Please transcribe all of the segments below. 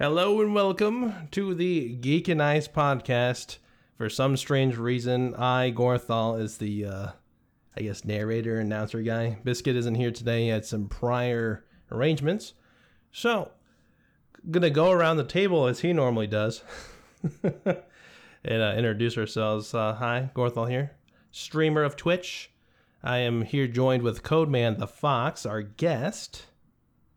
Hello and welcome to the Geek and Ice podcast. For some strange reason, I, Gorthal, is the, uh, I guess, narrator, announcer guy. Biscuit isn't here today. He had some prior arrangements. So, gonna go around the table as he normally does and uh, introduce ourselves. Uh, hi, Gorthal here, streamer of Twitch. I am here joined with Codeman the Fox, our guest.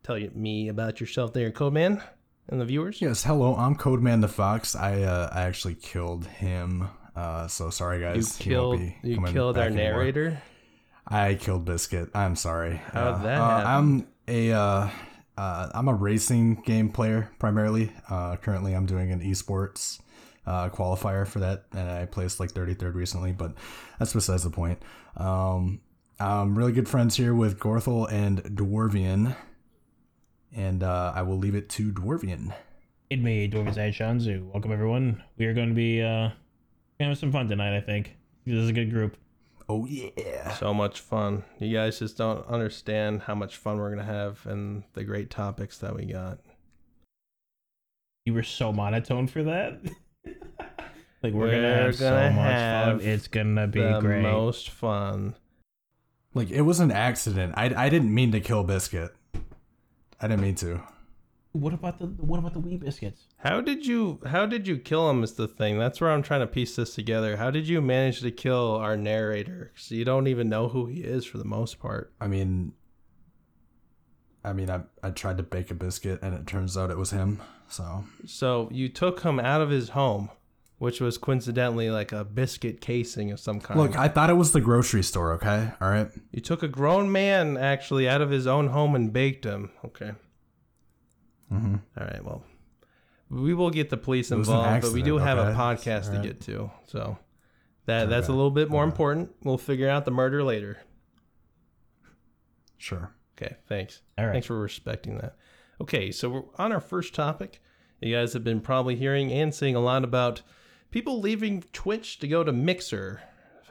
Tell you, me about yourself there, Codeman, and the viewers. Yes, hello. I'm Codeman the Fox. I uh, I actually killed him. Uh, so sorry, guys. Won't killed, you killed our back anymore. narrator. I killed Biscuit. I'm sorry. How'd Uh, that uh? I'm a uh, uh, I'm a racing game player primarily. Uh, currently, I'm doing an esports uh, qualifier for that, and I placed like 33rd recently. But that's besides the point. Um, I'm really good friends here with Gorthel and Dwarvian, and uh, I will leave it to Dwarvian. It me, Dwarves Ed Shanzu. Welcome everyone. We are going to be uh gonna have some fun tonight, I think. This is a good group. Oh yeah. So much fun. You guys just don't understand how much fun we're gonna have and the great topics that we got. You were so monotone for that. like we're, gonna have gonna so much fun. It's gonna be the great. most fun. Like it was an accident. I, I didn't mean to kill Biscuit. I didn't mean to. What about the what about the wee biscuits? How did you how did you kill him is the thing. That's where I'm trying to piece this together. How did you manage to kill our narrator? Cuz you don't even know who he is for the most part. I mean, I mean, I I tried to bake a biscuit and it turns out it was him. So So you took him out of his home, which was coincidentally like a biscuit casing of some kind. look, I thought it was the grocery store. Okay, all right. you took a grown man actually out of his own home and baked him. Okay. Mm-hmm. All right. Well, we will get the police It was an involved, but we do accident, have a okay? podcast to Alright. get to. So that that's a little bit more important. We'll figure out the murder later. Sure. Okay. Thanks. All right. Thanks for respecting that. Okay, so we're on our first topic. You guys have been probably hearing and seeing a lot about people leaving Twitch to go to Mixer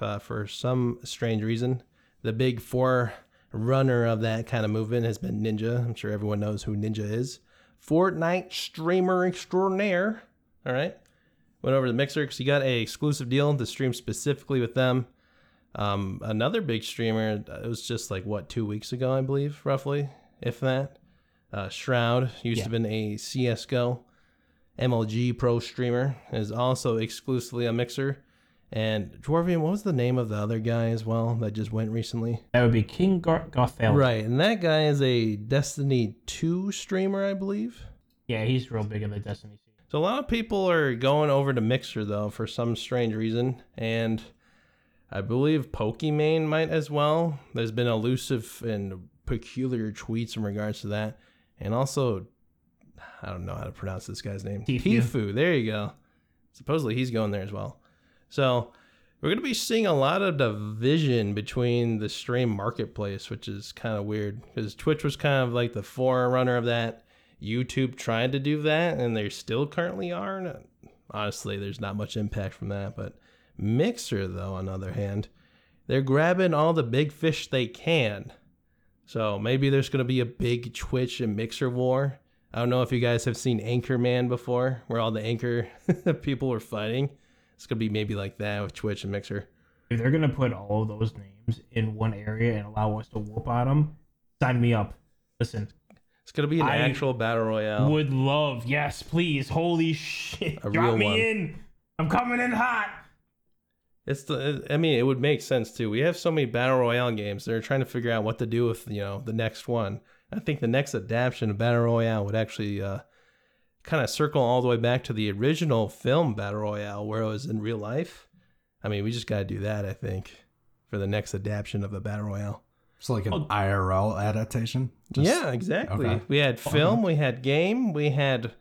uh, for some strange reason. The big forerunner of that kind of movement has been Ninja. I'm sure everyone knows who Ninja is. Fortnite streamer extraordinaire. All right. Went over to Mixer because he got a exclusive deal to stream specifically with them. Um, another big streamer, it was just like what two weeks ago, I believe, roughly, if that. Uh, Shroud used to have been a CS:GO MLG pro streamer, is also exclusively a mixer. And Dwarvian, what was the name of the other guy as well that just went recently? That would be King Gar- Gothel. Right, and that guy is a Destiny 2 streamer, I believe. Yeah, he's real big in the Destiny scene. So a lot of people are going over to Mixer though for some strange reason, and I believe Pokimane might as well. There's been elusive and peculiar tweets in regards to that, and also I don't know how to pronounce this guy's name. Tfue. Tfue. There you go. Supposedly he's going there as well. So we're gonna be seeing a lot of division between the stream marketplace, which is kind of weird because Twitch was kind of like the forerunner of that. YouTube tried to do that, and they still currently are. And uh, honestly, there's not much impact from that. But Mixer, though, on the other hand, they're grabbing all the big fish they can. So maybe there's going to be a big Twitch and Mixer war. I don't know if you guys have seen Anchorman before, where all the Anchor people were fighting. It's to be maybe like that with Twitch and Mixer. If they're gonna put all of those names in one area and allow us to whoop on them, sign me up. Listen, It's to be an I actual battle royale. would love, yes, please. Holy shit. A Drop me one. in. I'm coming in hot. It's the. I mean, it would make sense too. We have so many battle royale games. They're trying to figure out what to do with you know the next one. I think the next adaptation of battle royale would actually uh, kind of circle all the way back to the original film battle royale, where it was in real life. I mean, we just got to do that. I think for the next adaptation of a battle royale. It's like an Oh. IRL adaptation. Just- yeah, exactly. okay. We had film, we had game, we had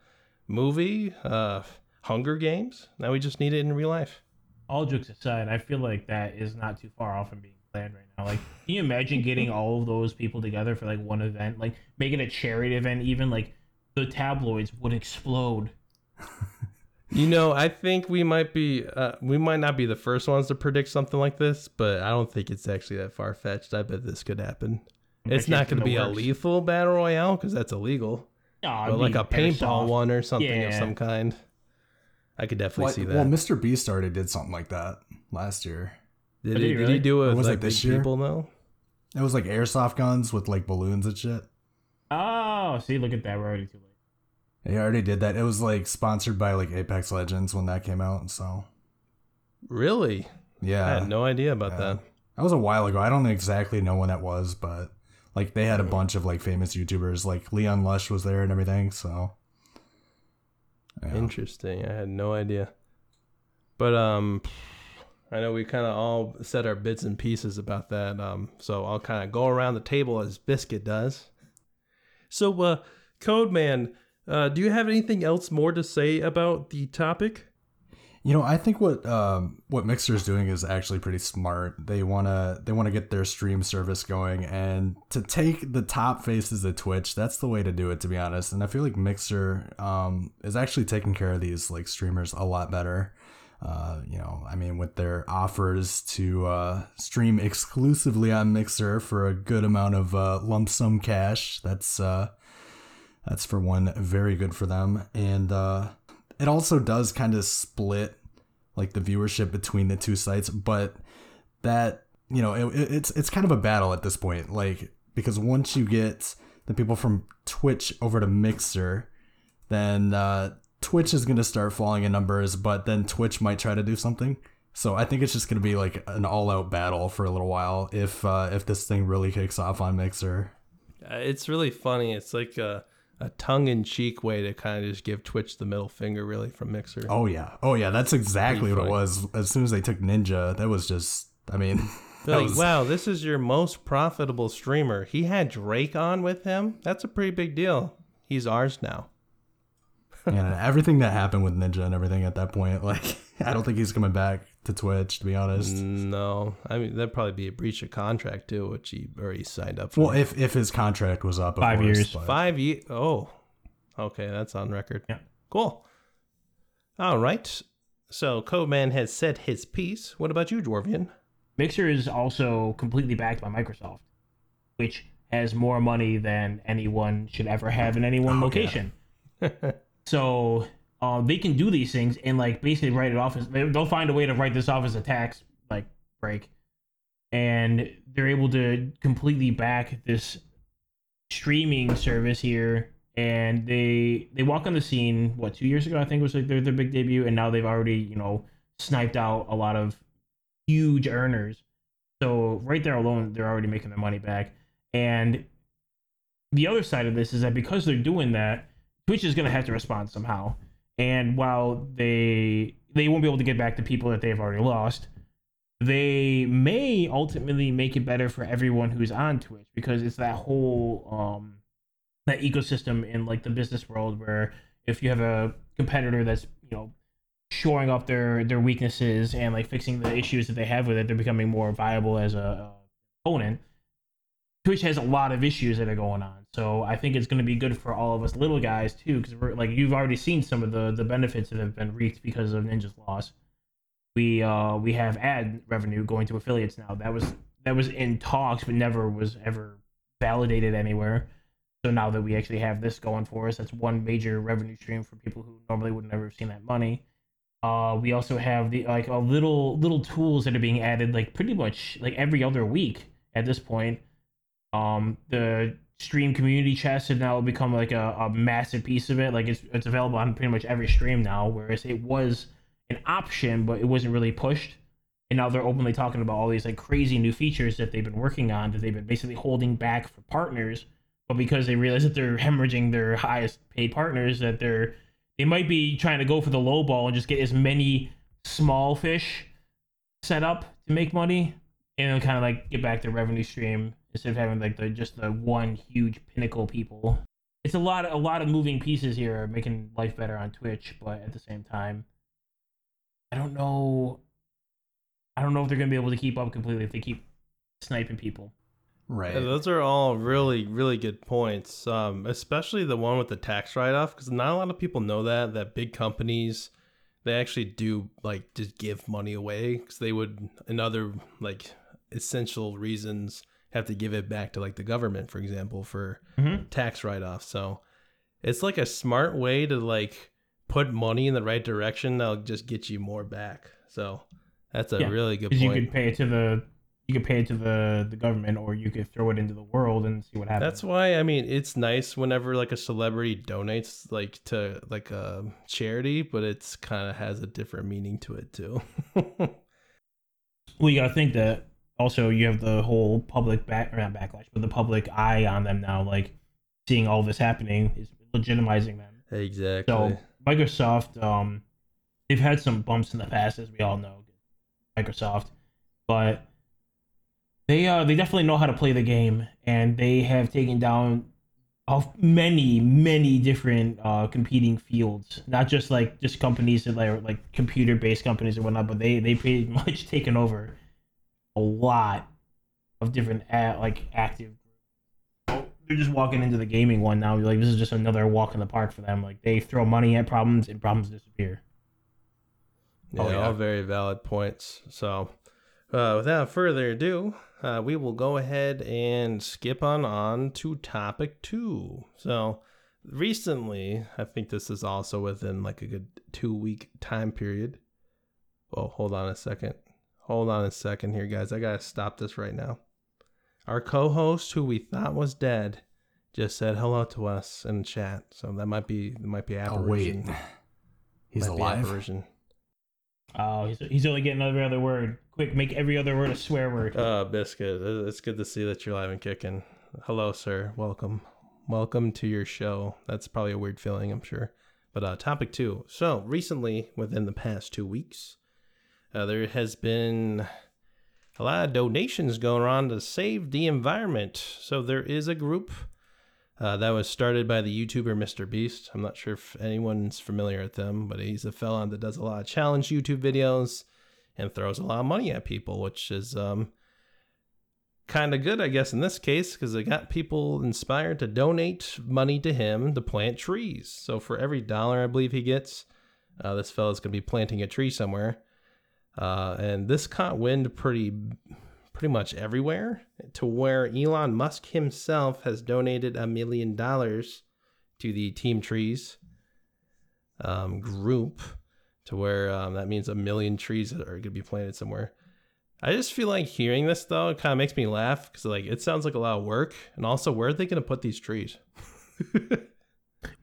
movie, uh, Hunger Games. Now we just need it in real life. all jokes aside, I feel like that is not too far off from being planned right now. Like, can you imagine getting all of those people together for like one event, like making a charity event? Even like the tabloids would explode. You know, I think we might be, uh, we might not be the first ones to predict something like this, but I don't think it's actually that far fetched. I bet this could happen. It's not going to the be a lethal battle royale because that's illegal. Nah, but like a paintball airsoft. one or something of some kind. I could definitely Well, see that. well, Mr. Beast already did something like that last year. Did, Did he, he did he do it with was it like this big year? people though? It was like airsoft guns with like balloons and shit. Oh, see, look at that. We're already too late. He already did that. It was like sponsored by like Apex Legends when that came out. So Really? yeah, I had no idea about yeah. that. That was a while ago. I don't exactly know when that was, but like they had a bunch of like famous YouTubers, like Leon Lush was there and everything. So yeah. Interesting. I had no idea. But um I know we kind of all said our bits and pieces about that. Um so I'll kind of go around the table as Biscuit does. So uh Codeman, uh do you have anything else more to say about the topic? You know, I think what um, what Mixer is doing is actually pretty smart. They wanna they wanna get their stream service going, and to take the top faces of Twitch, that's the way to do it, to be honest. And I feel like Mixer um, is actually taking care of these like streamers a lot better. Uh, you know, I mean, with their offers to uh, stream exclusively on Mixer for a good amount of uh, lump sum cash, that's uh, that's for one very good for them, and uh, it also does kind of split like the viewership between the two sites, but that you know it, it's it's kind of a battle at this point, like because once you get the people from Twitch over to Mixer, then uh, Twitch is gonna start falling in numbers, but then Twitch might try to do something. So I think it's just gonna be like an all-out battle for a little while if uh, if this thing really kicks off on Mixer. Uh, it's really funny. It's like a, a tongue-in-cheek way to kind of just give Twitch the middle finger really from Mixer. Oh yeah, oh yeah, that's exactly what it was. As soon as they took Ninja, that was just, I mean, like, was- wow, this is your most profitable streamer. He had Drake on with him. That's a pretty big deal. He's ours now. And everything that happened with Ninja and everything at that point, like, I don't think he's coming back to Twitch, to be honest. No, I mean that'd probably be a breach of contract too, which he already signed up for. Well, if if his contract was up, of Five course, years. but- Five years. Oh, okay, that's on record. Yeah. Cool. All right. So Codeman has said his piece. What about you, Dwarvian? Mixer is also completely backed by Microsoft, which has more money than anyone should ever have in any one Oh, yeah. so uh, they can do these things and like basically write it off as they- they'll find a way to write this off as a tax like break, and they're able to completely back this streaming service here. And they they walk on the scene what two years ago I think was like their their big debut, and now they've already you know sniped out a lot of huge earners. So right there alone, they're already making their money back. And the other side of this is that because they're doing that, Twitch is going to have to respond somehow. And while they they won't be able to get back to people that they've already lost, they may ultimately make it better for everyone who's on Twitch because it's that whole um that ecosystem in like the business world where if you have a competitor that's you know shoring up their their weaknesses and like fixing the issues that they have with it, they're becoming more viable as a, opponent. Twitch has a lot of issues that are going on, so I think it's going to be good for all of us little guys too, because we're like you've already seen some of the the benefits that have been reaped because of Ninja's loss. We uh we have ad revenue going to affiliates now. That was that was in talks, but never was ever validated anywhere. So now that we actually have this going for us, that's one major revenue stream for people who normally would never have seen that money. Uh, we also have the like a little little tools that are being added like pretty much like every other week at this point. Um, the stream community chest has now become like a, a massive piece of it. Like it's it's available on pretty much every stream now, whereas it was an option, but it wasn't really pushed. And now they're openly talking about all these like crazy new features that they've been working on that they've been basically holding back for partners. But because they realize that they're hemorrhaging their highest paid partners, that they're they might be trying to go for the low ball and just get as many small fish set up to make money and kind of like get back their revenue stream instead of having like the just the one huge pinnacle people. It's a lot a lot of moving pieces here making life better on Twitch, but at the same time I don't know I don't know if they're going to be able to keep up completely if they keep sniping people. right? Yeah, those are all really, really good points. Um, especially the one with the tax write-off, because not a lot of people know that that big companies they actually do like just give money away because they would, in other like essential reasons, have to give it back to like the government, for example, for Mhm. tax write-off. So it's like a smart way to like put money in the right direction that'll just get you more back. So that's a Yeah, really good point. you could pay it to the you could pay it to the the government, or you could throw it into the world and see what happens. That's why I mean it's nice whenever like a celebrity donates like to like a charity, but it's kind of has a different meaning to it too. well, you gotta think that also you have the whole public back backlash, but the public eye on them now, like seeing all this happening is legitimizing them. exactly. So Microsoft, um, they've had some bumps in the past, as we all know, Microsoft, but they uh they definitely know how to play the game, and they have taken down of many many different uh competing fields, not just like just companies that like like computer based companies or whatnot, but they they pretty much taken over a lot of different a- like active they're just walking into the gaming one now. Like this is just another walk in the park for them. Like they throw money at problems and problems disappear. Yeah, Oh, yeah. all very valid points. So, uh, without further ado, uh, we will go ahead and skip on on to topic two. So, recently, I think this is also within like a good two week time period. Well, hold on a second. Hold on a second here, guys. I gotta stop this right now. Our co-host, who we thought was dead, just said hello to us in chat. So that might be that might be apparition. Oh wait, apparition. he's Might alive. apparition. Oh, he's, he's only getting every other word. Quick, make every other word a swear word. Uh, Biscuit, it's good to see that you're live and kicking. Hello, sir. Welcome. Welcome to your show. That's probably a weird feeling, I'm sure. But uh, topic two. So, recently, within the past two weeks, uh, there has been a lot of donations going on to save the environment. So, there is a group uh, that was started by the YouTuber Mr. Beast. I'm not sure if anyone's familiar with them, but he's a fella that does a lot of challenge YouTube videos and throws a lot of money at people, which is um, kind of good, I guess, in this case, because it got people inspired to donate money to him to plant trees. So for every dollar I believe he gets, uh, this fella's gonna be planting a tree somewhere. Uh, and this caught wind pretty, pretty much everywhere, to where Elon Musk himself has donated a million dollars to the Team Trees um, group, to where um, that means a million trees are gonna be planted somewhere. I just feel like hearing this though, it kind of makes me laugh because like it sounds like a lot of work, and also where are they gonna put these trees?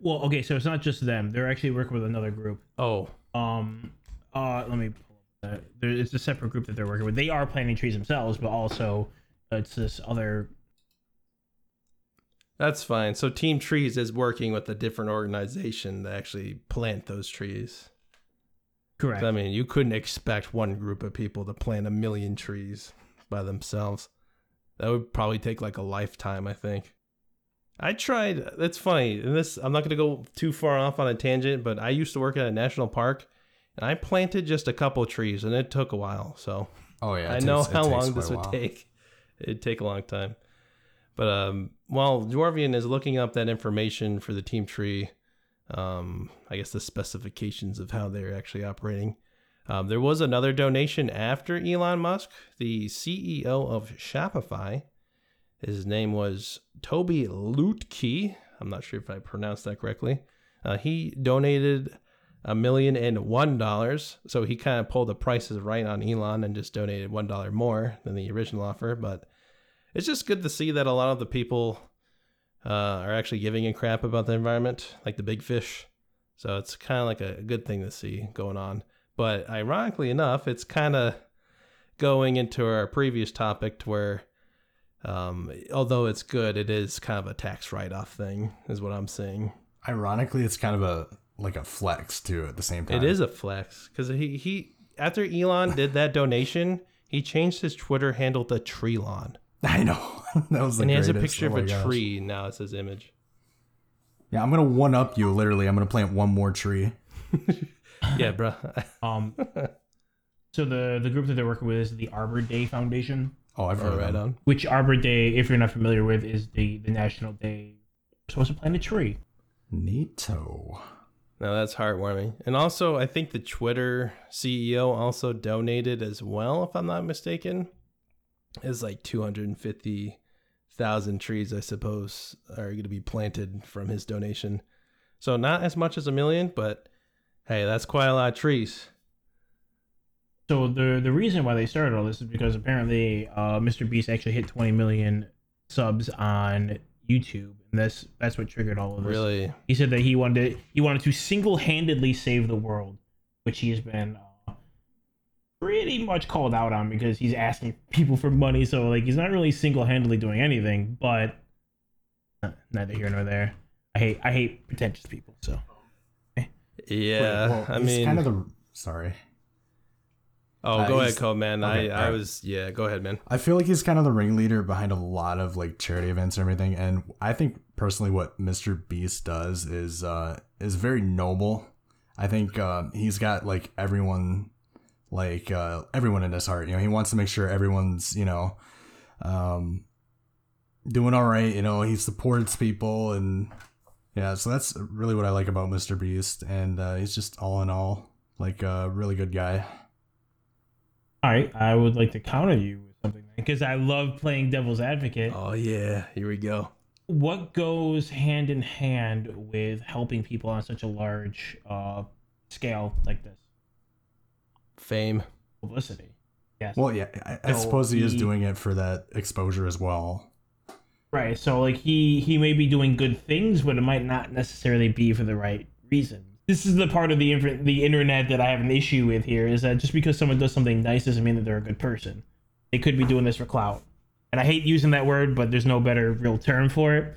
Well, okay, so it's not just them. They're actually working with another group. oh, Um, uh, let me that. There, it's a separate group that they're working with. They are planting trees themselves, but also uh, it's this other. that's fine. So Team Trees is working with a different organization to actually plant those trees. Correct. I mean, you couldn't expect one group of people to plant a million trees by themselves. That would probably take like a lifetime, I think. I tried. It's funny. And this, I'm not going to go too far off on a tangent, but I used to work at a national park, and I planted just a couple of trees, and it took a while. So Oh yeah, I know takes- it how long this would take. It'd take a long time. But um, while Dwarvian is looking up that information for the team tree, um, I guess the specifications of how they're actually operating. Um, there was another donation after Elon Musk, the CEO of Shopify. His name was Tobi Lütke. I'm not sure if I pronounced that correctly. Uh, he donated a million and one dollars. So he kind of pulled the prices right on Elon and just donated one dollar more than the original offer. But it's just good to see that a lot of the people uh, are actually giving a crap about the environment, like the big fish. So it's kind of like a good thing to see going on. But ironically enough, it's kind of going into our previous topic to where, um, although it's good, it is kind of a tax write-off thing, is what I'm saying. Ironically, it's kind of a like a flex too. At the same time, It is a flex because he he after Elon did that donation, he changed his Twitter handle to Treelon, I know that was the and he has a picture Oh of a gosh. tree now. It's his image. Yeah, I'm gonna one up you. Literally, I'm gonna plant one more tree. Yeah, bro. Um, so the the group that they're working with is the Arbor Day Foundation, Oh, I've heard All of right on. which Arbor Day, if you're not familiar with, is the the national day you're supposed to plant a tree. Neato. No, that's heartwarming. And also, I think the Twitter CEO also donated as well, if I'm not mistaken. Is like 250,000 trees, I suppose, are going to be planted from his donation. So not as much as a million, but hey, that's quite a lot of trees. So the the reason why they started all this is because apparently uh, Mr. Beast actually hit 20 million subs on YouTube, and that's that's what triggered all of this. Really? He said that he wanted to, he wanted to single handedly save the world, which he has been uh, pretty much called out on because he's asking people for money. So like he's not really single handedly doing anything, but uh, neither here nor there. I hate I hate pretentious people. So Yeah. Well, I he's mean, kind of the sorry. Oh, uh, go ahead, Cole, man. okay, I, I was, yeah, go ahead, man. I feel like he's kind of the ringleader behind a lot of like charity events and everything. And I think personally, what Mr. Beast does is uh, is very noble. I think uh, he's got like everyone, like uh, everyone in his heart. You know, he wants to make sure everyone's you know, um, doing all right. You know, he supports people and yeah. So that's really what I like about Mr. Beast, and uh, he's just all in all like a really good guy. All right, I would like to counter you with something because I love playing devil's advocate. Oh, yeah. Here we go. what goes hand in hand with helping people on such a large uh, scale like this? Fame. Publicity. Yes. Well, yeah, I, I So suppose he is doing it for that exposure as well. right. So like he he may be doing good things, but it might not necessarily be for the right reason. This is the part of the inf- the internet that I have an issue with here is that just because someone does something nice doesn't mean that they're a good person. They could be doing this for clout. And I hate using that word, but there's no better real term for it.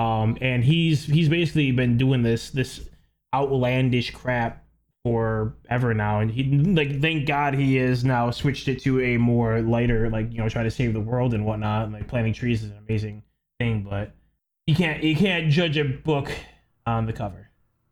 Um, and he's he's basically been doing this this outlandish crap forever now, and he like thank God he has now switched it to a more lighter like you know try to save the world and whatnot. And, like planting trees is an amazing thing, but you can't you can't judge a book on the cover.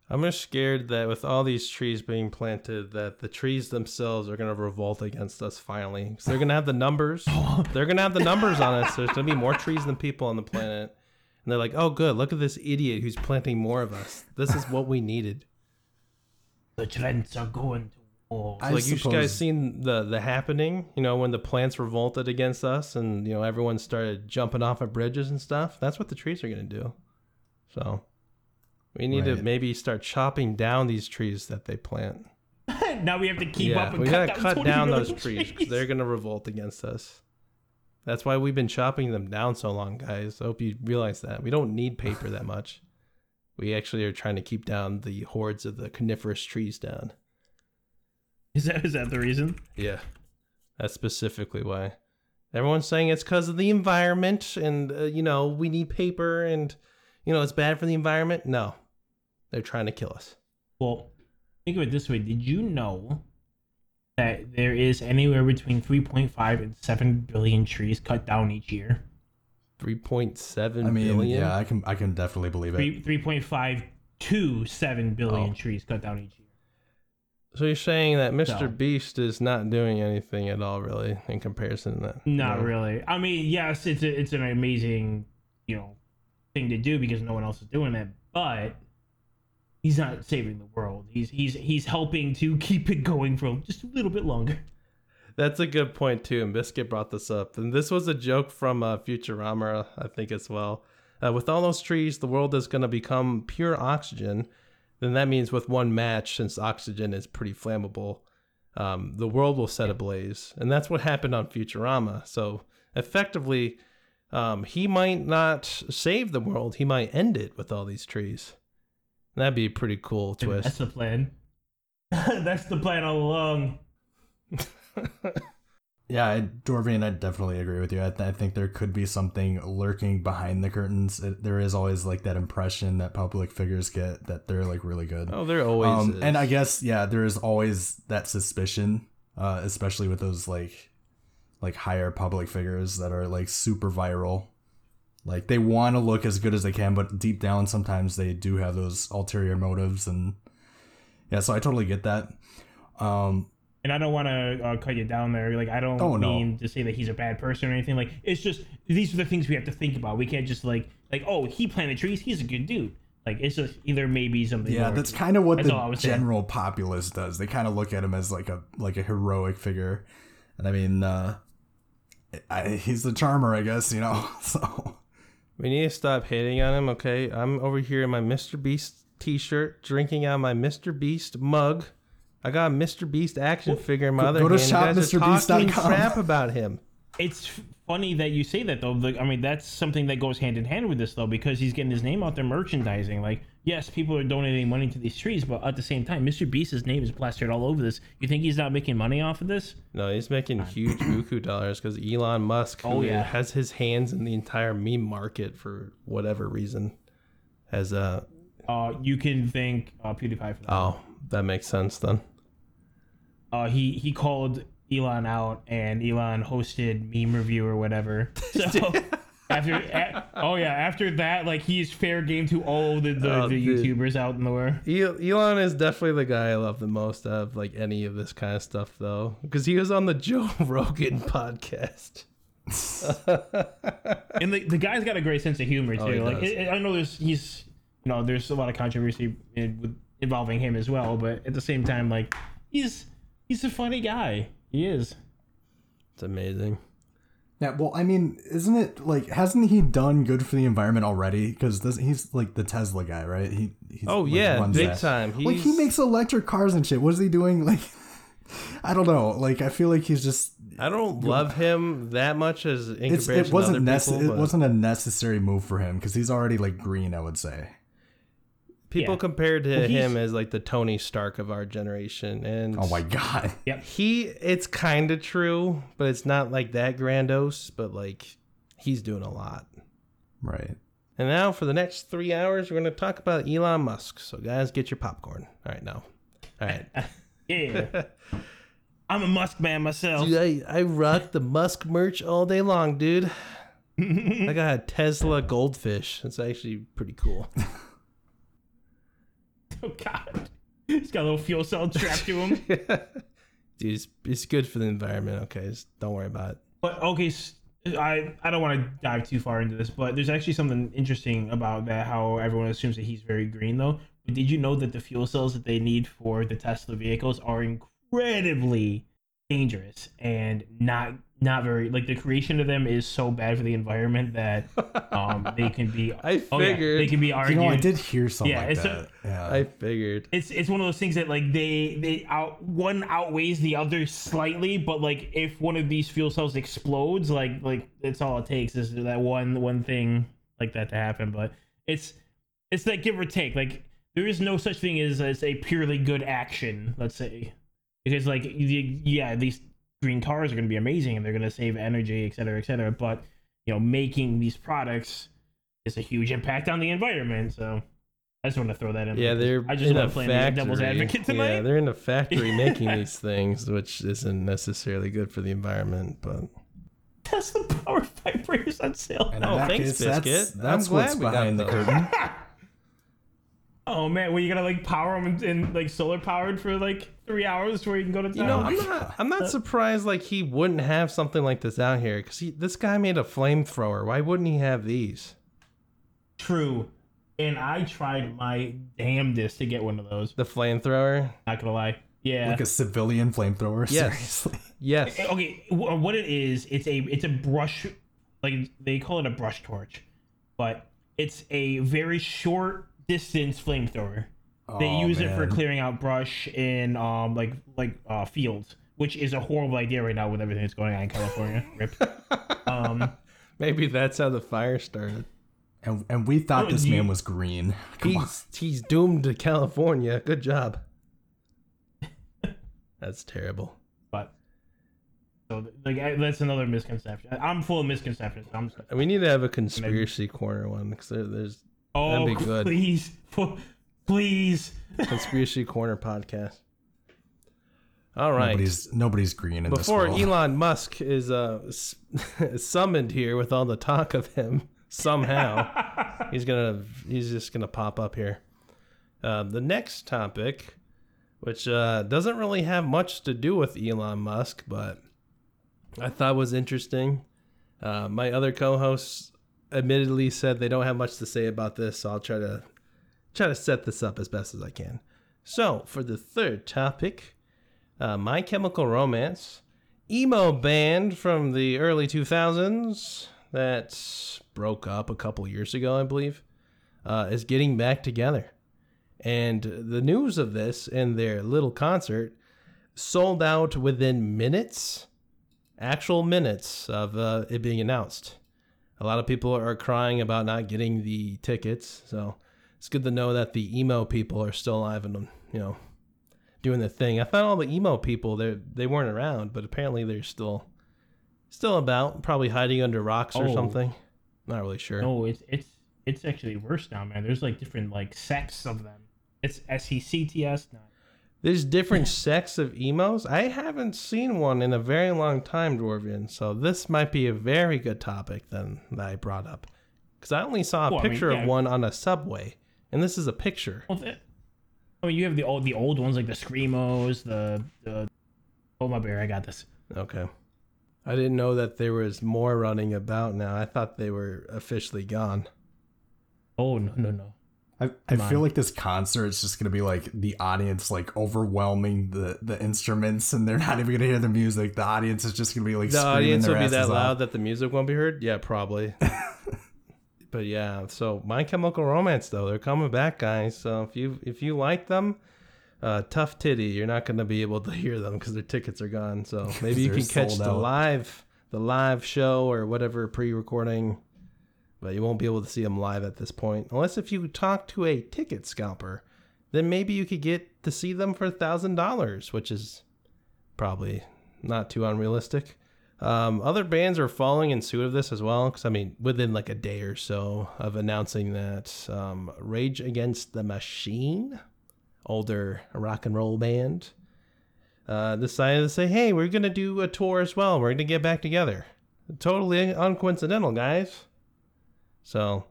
I'm just scared that with all these trees being planted, that the trees themselves are going to revolt against us finally. Because they're going to have the numbers. they're going to have the numbers on us. There's going to be more trees than people on the planet. And they're like, oh, good. Look at this idiot who's planting more of us. This is what we needed. The trends are going to war. I like you guys seen the the happening, you know, when the plants revolted against us and you know everyone started jumping off of bridges and stuff. That's what the trees are going to do. So we need to maybe start chopping down these trees that they plant. now we have to keep yeah, up and we cut gotta down, cut down those trees 'cause they're gonna revolt against us. That's why we've been chopping them down so long, guys. I hope you realize that we don't need paper that much. We actually are trying to keep down the hordes of the coniferous trees down. Is that is that the reason? Yeah, that's specifically why. Everyone's saying it's because of the environment, and uh, you know we need paper, and you know it's bad for the environment. No, they're trying to kill us. Well, think of it this way: Did you know that there is anywhere between 3.5 and 7 billion trees cut down each year? Three point seven I billion. yeah, I can I can definitely believe it. Three 3.5 to 7 billion Oh. trees cut down each year. So you're saying that Mr. No. Beast is not doing anything at all, really, in comparison to that? Not No. really. I mean, yes, it's a, it's an amazing, you know, thing to do because no one else is doing it, but he's not saving the world. He's he's he's helping to keep it going for just a little bit longer. That's a good point too. And Biscuit brought this up, and this was a joke from uh, Futurama, I think, as well. Uh, with all those trees, the world is going to become pure oxygen. Then that means with one match, since oxygen is pretty flammable, um, the world will set ablaze, and that's what happened on Futurama. So effectively, um, he might not save the world; he might end it with all these trees. That'd be a pretty cool twist. That's the plan. That's the plan all along. Yeah, I, Dwarvian, I definitely agree with you. I, th- I think there could be something lurking behind the curtains. It, there is always like that impression that public figures get that they're like really good. oh, there always um, is. and I guess yeah, there is always that suspicion, uh, especially with those like like higher public figures that are like super viral. Like they want to look as good as they can, but deep down, sometimes they do have those ulterior motives, and yeah, so I totally get that. Um, and I don't want to uh, cut you down there. Like I don't Oh, no. mean to say that he's a bad person or anything. Like it's just these are the things we have to think about. We can't just like like oh he planted trees. He's a good dude. Like it's just either maybe something. Yeah, that's kind of what That's the was saying. general populace does. They kind of look at him as like a like a heroic figure, and I mean, uh, I, he's the charmer, I guess. You know, so We need to stop hating on him, okay? I'm over here in my Mr. Beast T-shirt, drinking out my Mr. Beast mug. I got a Mr. Beast action figure in my go- other go to hand. You guys are shopmrbeast.com. talking crap about him. It's funny that you say that though. Like, I mean, that's something that goes hand in hand with this though, because he's getting his name out there merchandising. Like, yes, people are donating money to these trees, but at the same time, Mr. Beast's name is plastered all over this. You think he's not making money off of this? No, he's making huge buku dollars because Elon Musk, who Oh, yeah. has his hands in the entire meme market for whatever reason, has uh Uh, you can thank uh, PewDiePie for that. oh that makes sense then. uh, he he called Elon out, and Elon hosted meme review or whatever. So after, a- oh yeah, after that, like he's fair game to all the the, Oh, the. YouTubers out in the world. Elon is definitely the guy I love the most of like any of this kind of stuff though, because he was on the Joe Rogan podcast. And the, the guy's got a great sense of humor oh, too. Oh, like does. I I know there's he's you know there's a lot of controversy in, with, involving him as well, but at the same time, like he's he's a funny guy. He is. It's amazing. Yeah, well, I mean, isn't it like hasn't he done good for the environment already? Because he's like the Tesla guy, right? He he's, Oh like, yeah, big that. time. He's, Like he makes electric cars and shit. What is he doing? Like, I don't know. Like I feel like he's just. I don't love him that much as in It's, comparison it wasn't to other nece- people. It wasn't a necessary move for him because he's already like green. I would say. People Yeah. compared to Well, him as like the Tony Stark of our generation, and Oh my god. he it's kind of true, but it's not like that grandiose. But like he's doing a lot. Right. And now for the next three hours, we're going to talk about Elon Musk. So, guys, get your popcorn. All right, now. All right. Yeah. I'm a Musk man myself. Dude, I, I rock the Musk merch all day long, dude. I got a Tesla goldfish. It's actually pretty cool. Oh God. He's got a little fuel cell strapped to him. Dude, it's, it's good for the environment. Okay, just don't worry about it. But okay, I I don't want to dive too far into this, but there's actually something interesting about that. How everyone assumes that he's very green, though. But did you know that the fuel cells that they need for the Tesla vehicles are incredibly dangerous and not not very like the creation of them is so bad for the environment that um they can be I oh, yeah, figured. they can be argued. You know, I did hear something Yeah, like it's a- yeah. I figured. it's it's one of those things that like they they out one outweighs the other slightly, but like if one of these fuel cells explodes, like like that's all it takes is that one one thing like that to happen. But it's it's that give or take. Like there is no such thing as as a purely good action. Let's say because like the, yeah these green cars are going to be amazing and they're going to save energy, et cetera, et cetera. But you know making these products is a huge impact on the environment. So. I just want to throw that in. Yeah, they're I just in want a to play the factory. devil's advocate tonight. Yeah, they're in a factory making these things, which isn't necessarily good for the environment. But Tesla power vibrators on sale. And now. Oh, thanks, case, that's, Biscuit. That's I'm what's glad we got behind the curtain. Oh man, well you gotta like power them in, in like solar powered for like three hours before you can go to town. you know, I'm not. I'm not surprised. Like he wouldn't have something like this out here because he, this guy made a flamethrower. Why wouldn't he have these? True. And I tried my damnedest to get one of those. The flamethrower. Not gonna lie. Yeah. Like a civilian flamethrower. Yes. Seriously. Yes. Eh, okay, uh, what it is, it's a it's a brush, like they call it a brush torch, but it's a very short distance flamethrower. They Oh, use it for man. clearing out brush in um like like uh fields, which is a horrible idea right now with everything that's going on in California. Rip. Um, Maybe that's how the fire started. And, and we thought Oh, this do you- man was green. Come on. He's he's doomed to California. Good job. That's terrible. but so like I- that's another misconception. I'm full of misconceptions. I'm just, We need to have a conspiracy corner one because there, there's oh be good. please, please. conspiracy corner podcast. All right. Nobody's nobody's green in Before this world. Elon Musk is uh, summoned here with all the talk of him somehow, he's gonna he's just gonna pop up here. Uh, the next topic, which uh, doesn't really have much to do with Elon Musk, but I thought was interesting. Uh, my other co-hosts admittedly said they don't have much to say about this, so I'll try to try to set this up as best as I can. So for the third topic, uh, My Chemical Romance, emo band from the early 2000s that broke up a couple years ago, I believe, uh, is getting back together. And the news of this and their little concert sold out within minutes, actual minutes of uh, it being announced. A lot of people are crying about not getting the tickets, so it's good to know that the emo people are still alive and you know doing the thing. I thought all the emo people they they weren't around, but apparently they're still still about, probably hiding under rocks or Oh. something. Not really sure. No, it's it's it's actually worse now, man. There's like different like sects of them. It's S E C T S. Not There's different sects of emos. I haven't seen one in a very long time, Dwarvian. So this might be a very good topic then that I brought up, because I only saw a Well, I mean, picture yeah. of one on a subway, and this is a picture. Well, th- I mean, you have the old the old ones like the screamos, the the. Oh my bear, I got this. Okay. I didn't know that there was more running about now. I thought they were officially gone. Oh no no no. I, I feel like this concert is just gonna be like the audience like overwhelming the the instruments and they're not even gonna hear the music. The audience is just gonna be like the audience will be that loud off. that the music won't be heard? Yeah, probably. but yeah, so My Chemical Romance though, they're coming back, guys. So if you if you like them, uh, tough titty, you're not gonna be able to hear them because their tickets are gone. So maybe you can catch sold the live the live show or whatever pre-recording, but you won't be able to see them live at this point unless if you talk to a ticket scalper. Then maybe you could get to see them for a thousand dollars, which is probably not too unrealistic. Um, other bands are following in suit of this as well, because I mean, within like a day or so of announcing that um, Rage Against the Machine, older rock and roll band, uh, decided to say, "Hey, we're gonna do a tour as well. We're gonna get back together." Totally uncoincidental, guys. So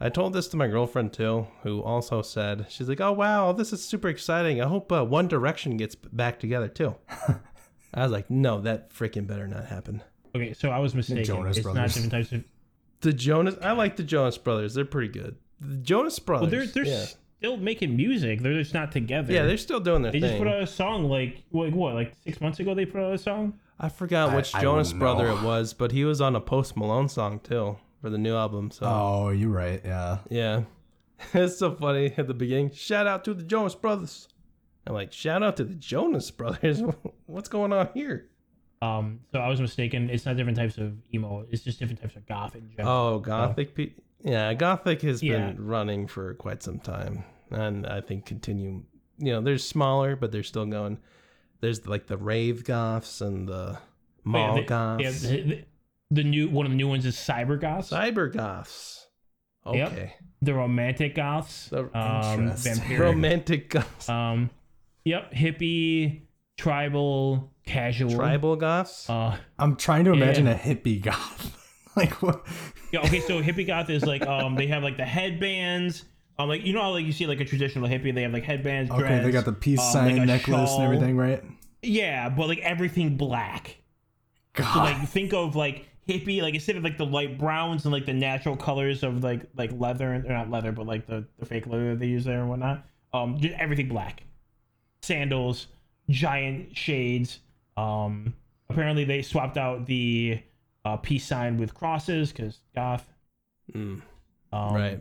I told this to my girlfriend too, who also said, "She's like, oh wow, this is super exciting. I hope uh, One Direction gets back together too." I was like, "No, that freaking better not happen." Okay, so I was mistaken. Jonas it's not Brothers. different types of. The Jonas, I like the Jonas Brothers. They're pretty good. The Jonas Brothers. Well, they're they're yeah. still making music. They're just not together. yeah, they're still doing their They thing. just put out a song like like what like six months ago. They put out a song. I forgot which I Jonas wouldn't brother it was, but he was on a Post Malone song too for the new album. So Oh, you're right. Yeah. yeah, it's so funny at the beginning. Shout out to the Jonas Brothers. I'm like, shout out to the Jonas Brothers. What's going on here? Um, so I was mistaken. It's not different types of emo. It's just different types of goth in general. Oh, Gothic. Pe- yeah, Gothic has Yeah. been running for quite some time, and I think continue. You know, they're smaller, but they're still going. There's like the rave goths and the mall Oh, yeah, goths, Yeah, the, the, the new one of the new ones is cyber goths. cyber goths. Yep. Okay, the romantic goths. The- um, vampiric. romantic goths, Um, yep, hippie, tribal, casual. tribal goths. Uh, I'm trying to Yeah. imagine a hippie goth. like what? yeah. Okay, so hippie goth is like um, they have like the headbands. Um, like you know how like you see like a traditional hippie, they have like headbands. Okay, they got the peace um, sign like necklace shawl. and everything, right? Yeah, but like everything black. God. So like think of like hippie, like instead of like the light browns and like the natural colors of like like leather or not leather, but like the, the fake leather they use there and whatnot. Um, just everything black. Sandals, giant shades. Um, apparently they swapped out the uh, peace sign with crosses because goth. Mm, Um, right.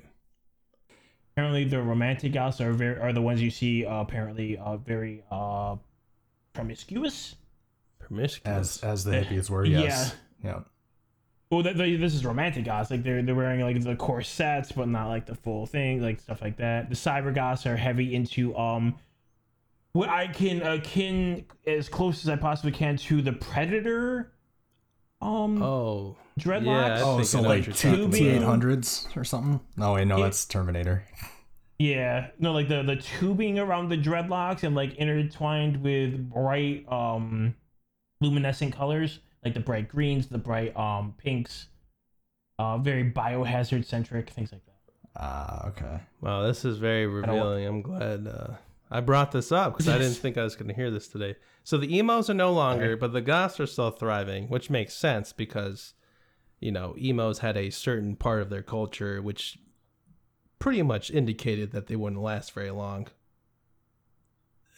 Apparently the romantic goths are very are the ones you see uh, apparently uh, very uh promiscuous. Promiscuous. as as the hippies were, yes. Yeah. Well, th- th- this is romantic goths. Like they're they're wearing like the corsets, but not like the full thing, like stuff like that. The cyber goths are heavy into um, what I can akin as close as I possibly can to the Predator. Um, oh, dreadlocks. yeah, Oh, so like T you're talking tubing. eight about. hundreds or something? No, wait, no, Yeah. that's Terminator. Yeah, no, like the the tubing around the dreadlocks and like intertwined with bright um luminescent colors, like the bright greens, the bright um pinks, uh very biohazard centric things like that. Ah, okay. Wow, this is very revealing. I'm glad uh, I brought this up because I didn't think I was going to hear this today. So the emos are no longer, but the goths are still thriving, which makes sense because, you know, emos had a certain part of their culture which pretty much indicated that they wouldn't last very long.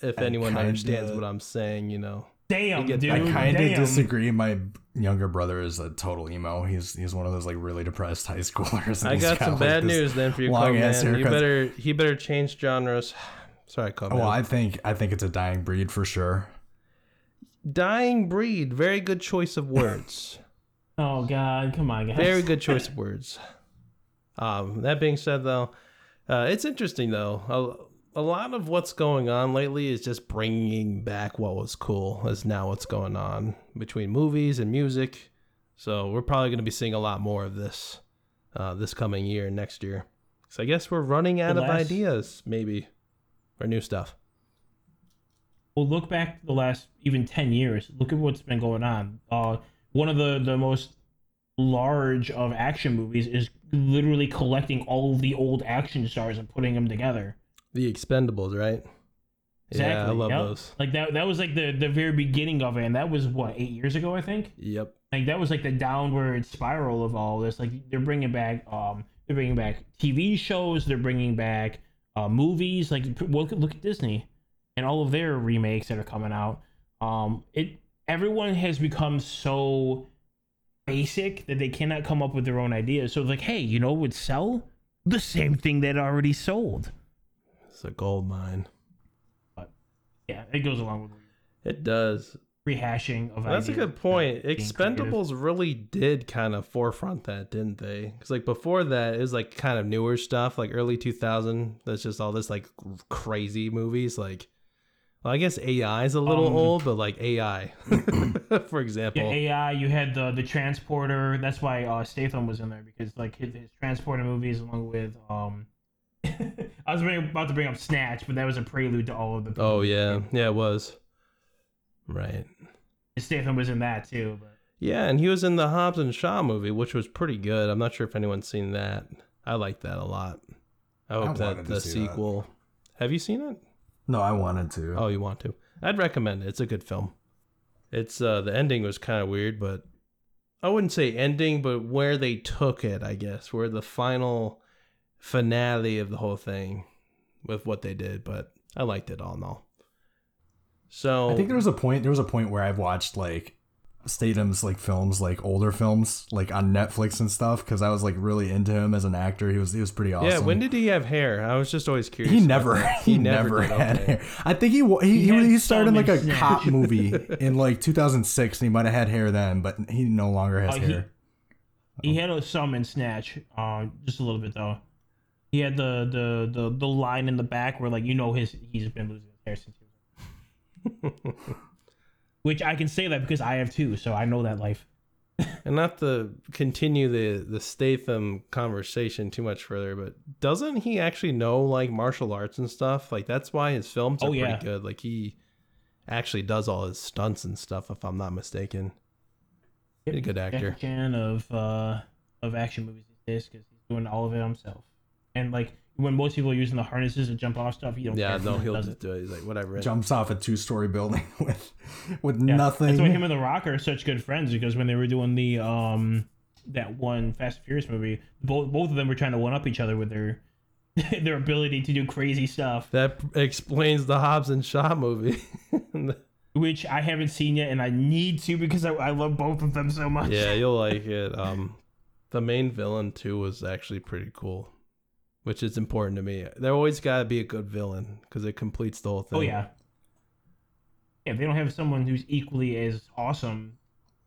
If I anyone kinda- understands what I'm saying, you know. Damn, get- dude. I I kind of disagree. My younger brother is a total emo. He's he's one of those like really depressed high schoolers. and I he's got some like, bad news then for you, long Cole, man. ass You better he better change genres. Sorry, Cole. Well, man. I think I think it's a dying breed for sure. Dying breed. Very good choice of words. Oh God, come on, guys. Very good choice of words. Um, that being said, though, uh, it's interesting though. A, a lot of what's going on lately is just bringing back what was cool. Is now what's going on between movies and music. So we're probably going to be seeing a lot more of this uh, this coming year and next year. So I guess we're running out The of ideas, maybe, or new stuff. Well, look back the last even ten years. Look at what's been going on. Uh, one of the the most large of action movies is literally collecting all of the old action stars and putting them together. The Expendables, right? Exactly. Yeah, I love yep. those. Like that. That was like the the very beginning of it, and that was what eight years ago, I think. Yep. Like that was like the downward spiral of all this. Like they're bringing back, um, they're bringing back TV shows. They're bringing back uh, movies. Like look, look at Disney and all of their remakes that are coming out. Um, it everyone has become so basic that they cannot come up with their own ideas. So like, hey, you know what would sell? The same thing that already sold. It's a gold mine. But yeah, it goes along with It does. rehashing of. That's a good point. being creative. Expendables really did kind of forefront that, didn't they? Because like before that, it was like kind of newer stuff, like early 2000. That's just all this like crazy movies. Like, well, I guess AI is a little Um, old, but like AI, for example. Yeah, AI. You had the the transporter. That's why uh, Statham was in there because like his, his transporter movies, along with um, I was about to bring up Snatch, but that was a prelude to all of the. oh yeah, yeah, it was. Right. Statham was in that too. But Yeah, and he was in the Hobbs and Shaw movie, which was pretty good. I'm not sure if anyone's seen that. I like that a lot. I hope that wanted to the see that. sequel. Have you seen it? No, I wanted to. Oh, you want to? I'd recommend it. It's a good film. It's uh the ending was kind of weird, but I wouldn't say ending, but where they took it, I guess, where the final finale of the whole thing with what they did, but I liked it all in all. So I think there was a point. There was a point where I've watched like Statham's like films, like older films, like on Netflix and stuff, because I was like really into him as an actor. He was he was pretty awesome. Yeah, when did he have hair? I was just always curious. he never that. he, never, did, had okay. hair. I think he wa- he He he, he started in like a in cop movie in like 2006. And he might have had hair then, but he no longer has he- hair. he had a, some in Snatch, uh, just a little bit though. He had the, the the the line in the back where like you know his he's been losing his hair since he was. Which I can say that because I have too, so I know that life. And not to continue the the Statham conversation too much further, but doesn't he actually know like martial arts and stuff? Like that's why his films are Oh, pretty good. Like he actually does all his stunts and stuff, if I'm not mistaken. He's a good actor. Of uh of action movies these days because he's doing all of it himself. And like when most people are using the harnesses to jump off stuff, he don't Yeah, care. no, He he'll does just it. do it. He's like, whatever. Jumps off a two story building with with Yeah. nothing. That's why him and The Rock are such good friends because when they were doing the um that one Fast and Furious movie, both both of them were trying to one up each other with their their ability to do crazy stuff, That explains the Hobbs and Shaw movie. which I haven't seen yet, and I need to because I, I love both of them so much. yeah, you'll like it. Um, the main villain too was actually pretty cool, which is important to me. There always got to be a good villain because it completes the whole thing. Oh yeah. Yeah, if they don't have someone who's equally as awesome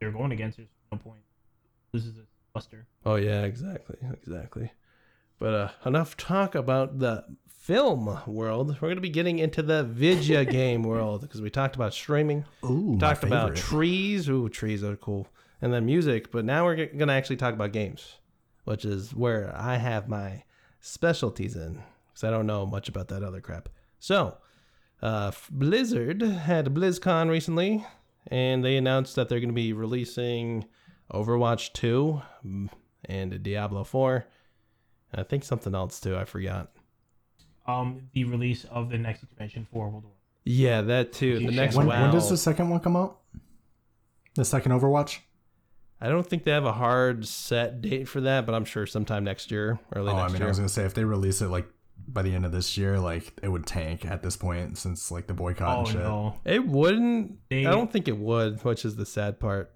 they're going against, there's no point. This is a buster. Oh yeah, exactly, exactly. But uh, enough talk about the film world. We're gonna be getting into the video game world because we talked about streaming, Ooh, my talked about trees. Ooh, trees are cool, and then music. But now we're g- gonna actually talk about games, which is where I have my specialties in because I don't know much about that other crap. So, uh, Blizzard had BlizzCon recently, and they announced that they're going to be releasing Overwatch 2 mm, and Diablo 4. And I think something else too. I forgot. Um, the release of the next expansion for World War. Yeah, that too. The next when, WoW. when does the second one come out? The second Overwatch? I don't think they have a hard set date for that, but I'm sure sometime next year, early Oh, I mean, year. I was gonna say if they release it like by the end of this year, like it would tank at this point since like the boycott Oh and shit. no! It wouldn't. They- I don't think it would, which is the sad part.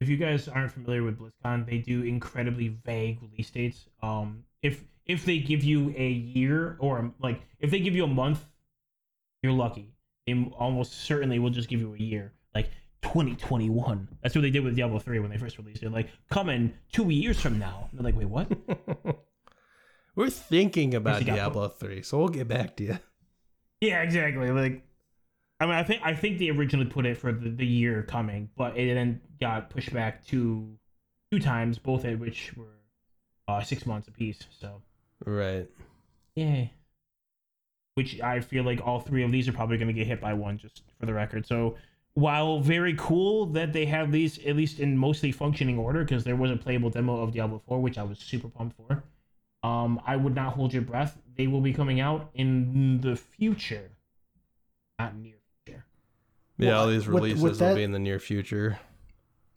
If you guys aren't familiar with BlizzCon, they do incredibly vague release dates. Um, if if they give you a year or like if they give you a month, you're lucky. They almost certainly will just give you a year, like 2021. That's what they did with Diablo 3 when they first released it. Like coming two years from now. They're like, wait, what? We're thinking about Diablo three, so we'll get back to you. Yeah, exactly. Like, I mean, I think I think they originally put it for the, the year coming, but it then got pushed back two two times, both of which were uh, six months apiece. So, Right. yeah. Which I feel like all three of these are probably going to get hit by one, just for the record. So, while very cool that they have these at least in mostly functioning order, because there was a playable demo of Diablo 4, which I was super pumped for. Um, I would not hold your breath. They will be coming out in the future, not near future. Yeah, all these releases with will that- be in the near future.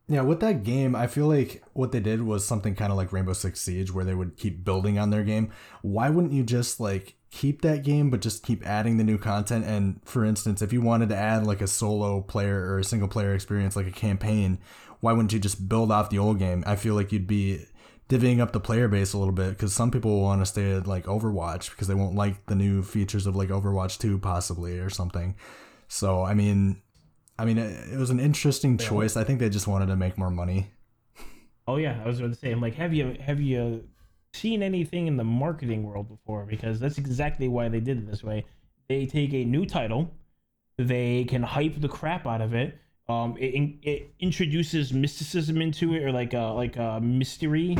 Yeah, with that game, I feel like what they did was something kind of like Rainbow Six Siege, where they would keep building on their game. Why wouldn't you just like keep that game, but just keep adding the new content? And for instance, if you wanted to add like a solo player or a single player experience, like a campaign, why wouldn't you just build off the old game? I feel like you'd be divvying up the player base a little bit because some people will want to stay at like Overwatch because they won't like the new features of like Overwatch 2 possibly or something. So, I mean, I mean, it, it was an interesting choice. I think they just wanted to make more money. Oh yeah, I was going to say, I'm like, have you have you seen anything in the marketing world before? Because that's exactly why they did it this way. They take a new title, they can hype the crap out of it. Um, it, it introduces mysticism into it, or like a like a mystery,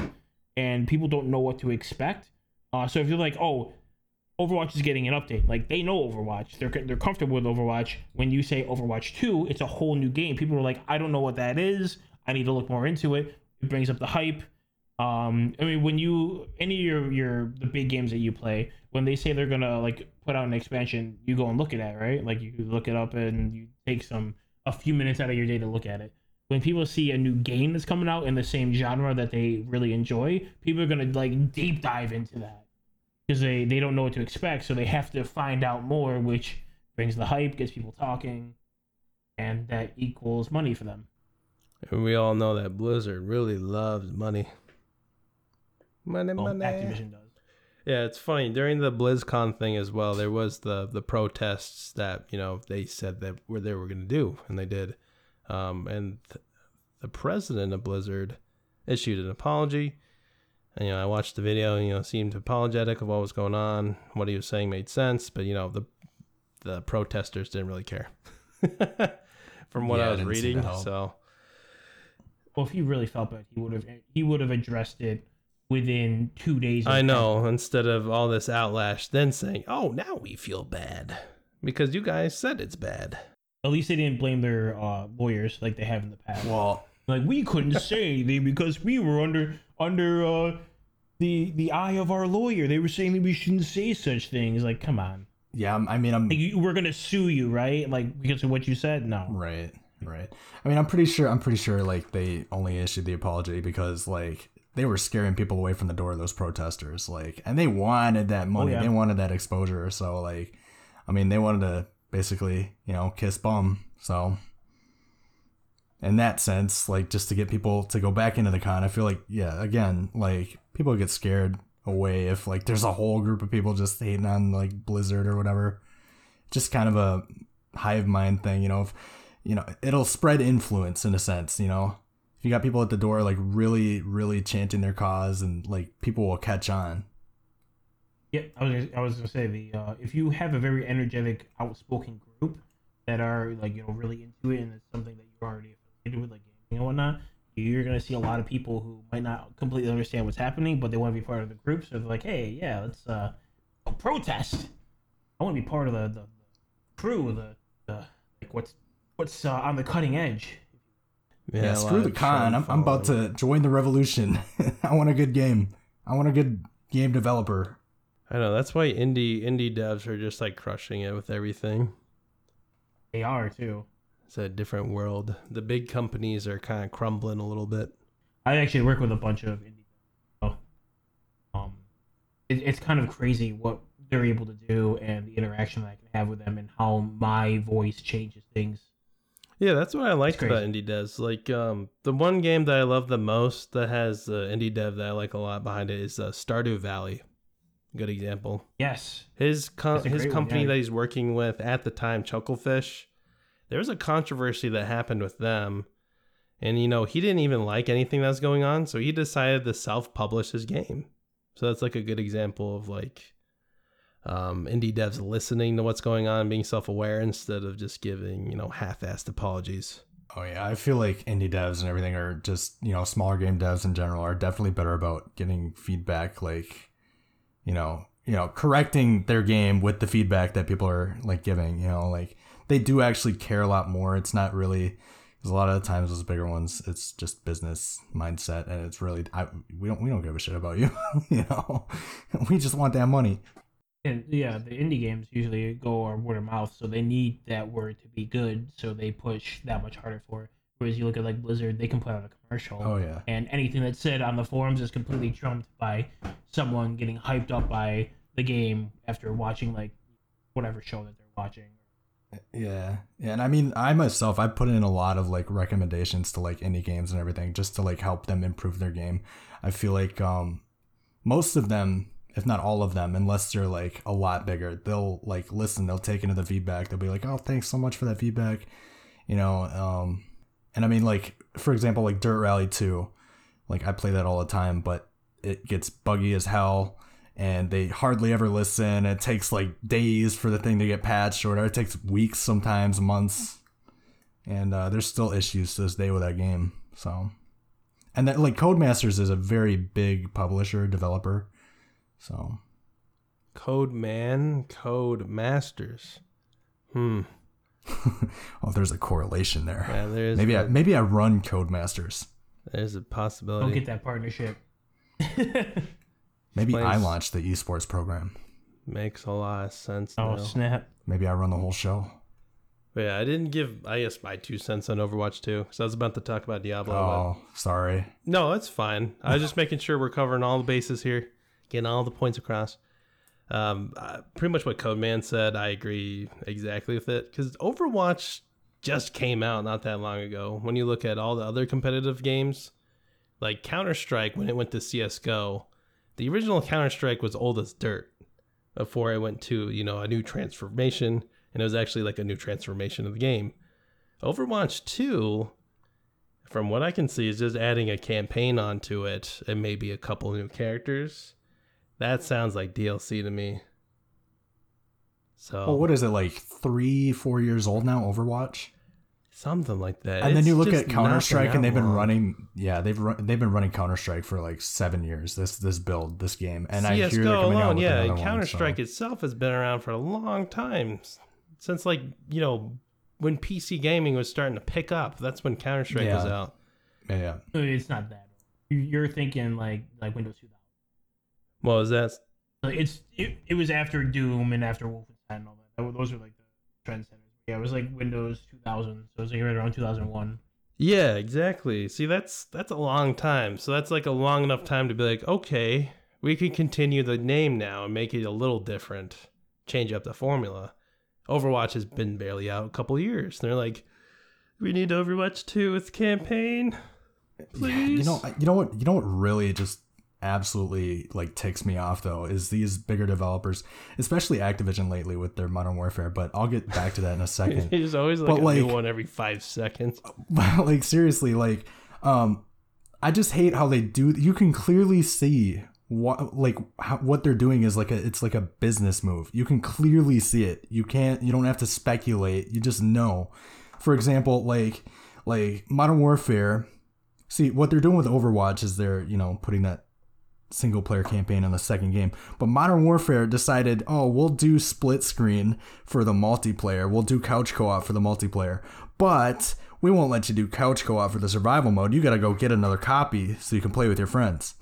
and people don't know what to expect. Uh, so if you're like, oh, Overwatch is getting an update. Like they know Overwatch. They're they're comfortable with Overwatch. When you say Overwatch 2, it's a whole new game. People are like, I don't know what that is. I need to look more into it. It brings up the hype. Um, I mean, when you any of your your the big games that you play, when they say they're gonna like put out an expansion, you go and look at it, right? Like you look it up and you take some a few minutes out of your day to look at it. When people see a new game that's coming out in the same genre that they really enjoy, people are gonna like deep dive into that because they they don't know what to expect, so they have to find out more, which brings the hype, gets people talking, and that equals money for them. And we all know that Blizzard really loves money. Money, Well, money. Activision does. Yeah, it's funny during the BlizzCon thing as well. There was the the protests that you know they said that were they were going to do, and they did. Um, and th- the president of Blizzard issued an apology. And you know, I watched the video. And, you know, seemed apologetic of what was going on. What he was saying made sense, but you know, the the protesters didn't really care. From what Yeah, I was didn't seem to reading, so Well, if he really felt bad, he would have he would have addressed it within two days. of I the know. Instead of all this outlash, then saying, "Oh, now we feel bad," because you guys said it's bad. At least they didn't blame their uh, lawyers like they have in the past. Well, Like we couldn't say anything because we were under under uh, the the eye of our lawyer. They were saying that we shouldn't say such things. Like, come on, yeah, I'm- I mean, I'm like, you, we're gonna sue you, right? Like because of what you said. No, right, right. I mean, I'm pretty sure. I'm pretty sure like they only issued the apology because like they were scaring people away from the door. Of those protesters, like, and they wanted that oh, money. yeah. They wanted that exposure. So like, I mean, they wanted to basically, you know, kiss bum. So. In that sense, like just to get people to go back into the con, I feel like, yeah, again, like people get scared away if like there's a whole group of people just hating on like Blizzard or whatever. Just kind of a hive mind thing, you know. If you know, it'll spread influence in a sense, you know. You got people at the door like really, really chanting their cause, and like people will catch on. Yeah, I was gonna- I was gonna say the uh, if you have a very energetic, outspoken group that are like you know really into it and it's something that you're already affiliated with, like gaming and whatnot, you're gonna see a lot of people who might not completely understand what's happening, but they want to be part of the group. So they're like, hey, yeah, let's uh protest. I want to be part of the, the crew, the the like what's what's uh, on the cutting edge. Yeah, a screw the con. I'm, I'm about to join the revolution. I want a good game. I want a good game developer. I know that's why indie indie devs are just like crushing it with everything. They are too. It's a different world. The big companies are kind of crumbling a little bit. I actually work with a bunch of indie. Oh, um, it, it's kind of crazy what they're able to do and the interaction that I can have with them and how my voice changes things. Yeah, that's what I liked about indie devs. Like um, the one game that I love the most that has uh, indie dev that I like a lot behind it is uh, Stardew Valley. Good example. Yes. His co- That's a his great one, company yeah. that he's working with at the time, Chucklefish. There was a controversy that happened with them, and you know he didn't even like anything that was going on, so he decided to self-publish his game. So that's like a good example of like um, indie devs listening to what's going on, and being self-aware instead of just giving you know half-assed apologies. Oh yeah, I feel like indie devs and everything are just you know smaller game devs in general are definitely better about getting feedback, like you know you know correcting their game with the feedback that people are like giving. You know, like they do actually care a lot more. It's not really because a lot of the times those bigger ones, it's just business mindset, and it's really I, we don't we don't give a shit about you. you know, we just want that money. And yeah, the indie games usually go on word of mouth, so they need that word to be good, so they push that much harder for it. Whereas you look at like Blizzard, they can put out a commercial, Oh yeah. and anything that's said on the forums is completely trumped by someone getting hyped up by the game after watching like whatever show that they're watching. Yeah. Yeah. And I mean, I myself, I put in a lot of like recommendations to like indie games and everything just to like help them improve their game. I feel like um most of them, if not all of them, unless they're like a lot bigger, they'll like listen, they'll take into the feedback. They'll be like, oh, thanks so much for that feedback. You know, um, and I mean, like, for example, like Dirt Rally 2, like I play that all the time, but it gets buggy as hell and they hardly ever listen. It takes like days for the thing to get patched or whatever. It takes weeks, sometimes months, and uh, there's still issues to this day with that game. So, and that like Codemasters is a very big publisher developer. So, Code Man, Code Masters. Hmm. oh, there's a correlation there. Yeah, there's Maybe I a, maybe I run Codemasters. there's a Don't possibility. get that partnership. Maybe I Explains- launched the esports program. Makes a lot of sense. oh now. snap! Maybe I run the whole show. But yeah, I didn't give, I guess, my two cents on Overwatch 2 because I was about to talk about Diablo. but- Oh, sorry. No, it's fine. I was just making sure we're covering all the bases here, getting all the points across. Um, uh, pretty much what Codeman said, I agree exactly with it because Overwatch just came out not that long ago. When you look at all the other competitive games, like Counter Strike, when it went to CS:GO, the original Counter Strike was old as dirt before it went to you know a new transformation, and it was actually like a new transformation of the game. Overwatch 2 from what I can see, is just adding a campaign onto it and maybe a couple new characters. That sounds like DLC to me. So Well, what is it like three, four years old now? Overwatch. something like that. and then you look at Counter Strike, and they've out been long. running. Yeah, they've run, they've been running Counter Strike for like seven years. This this build, this game, and I hear they're CS:GO coming out with yeah, another Counter Strike so- itself has been around for a long time, since like you know when PC gaming was starting to pick up. That's when Counter Strike was out. Yeah, yeah. It's not that. You- You're thinking like like Windows 2000. Well, is that uh, it's it, it was after Doom and after Wolfenstein and all that. That were- Those are like the trend setters. Yeah, it was like Windows 2000, so it was like right around 2001. Yeah, exactly. See, that's that's a long time. So that's like a long enough time to be like, okay, we can continue the name now and make it a little different, change up the formula. Overwatch has been barely out a couple years. They're like, we need Overwatch 2 with campaign. Yeah, you know, you know what, you know what really just absolutely like ticks me off though is these bigger developers, especially Activision lately with their Modern Warfare. But I'll get back to that in a second. There's always like But, a new one every five seconds. But like seriously, like um I just hate how they do you can clearly see what like how, what they're doing is like a it's like a business move. You can clearly see it. You can't you don't have to speculate. You just know. For example, like like Modern Warfare See, what they're doing with Overwatch is they're, you know, putting that single player campaign in the second game. But Modern Warfare decided, oh, we'll do split screen for the multiplayer. We'll do couch co op for the multiplayer. But we won't let you do couch co op for the survival mode. You got to go get another copy so you can play with your friends.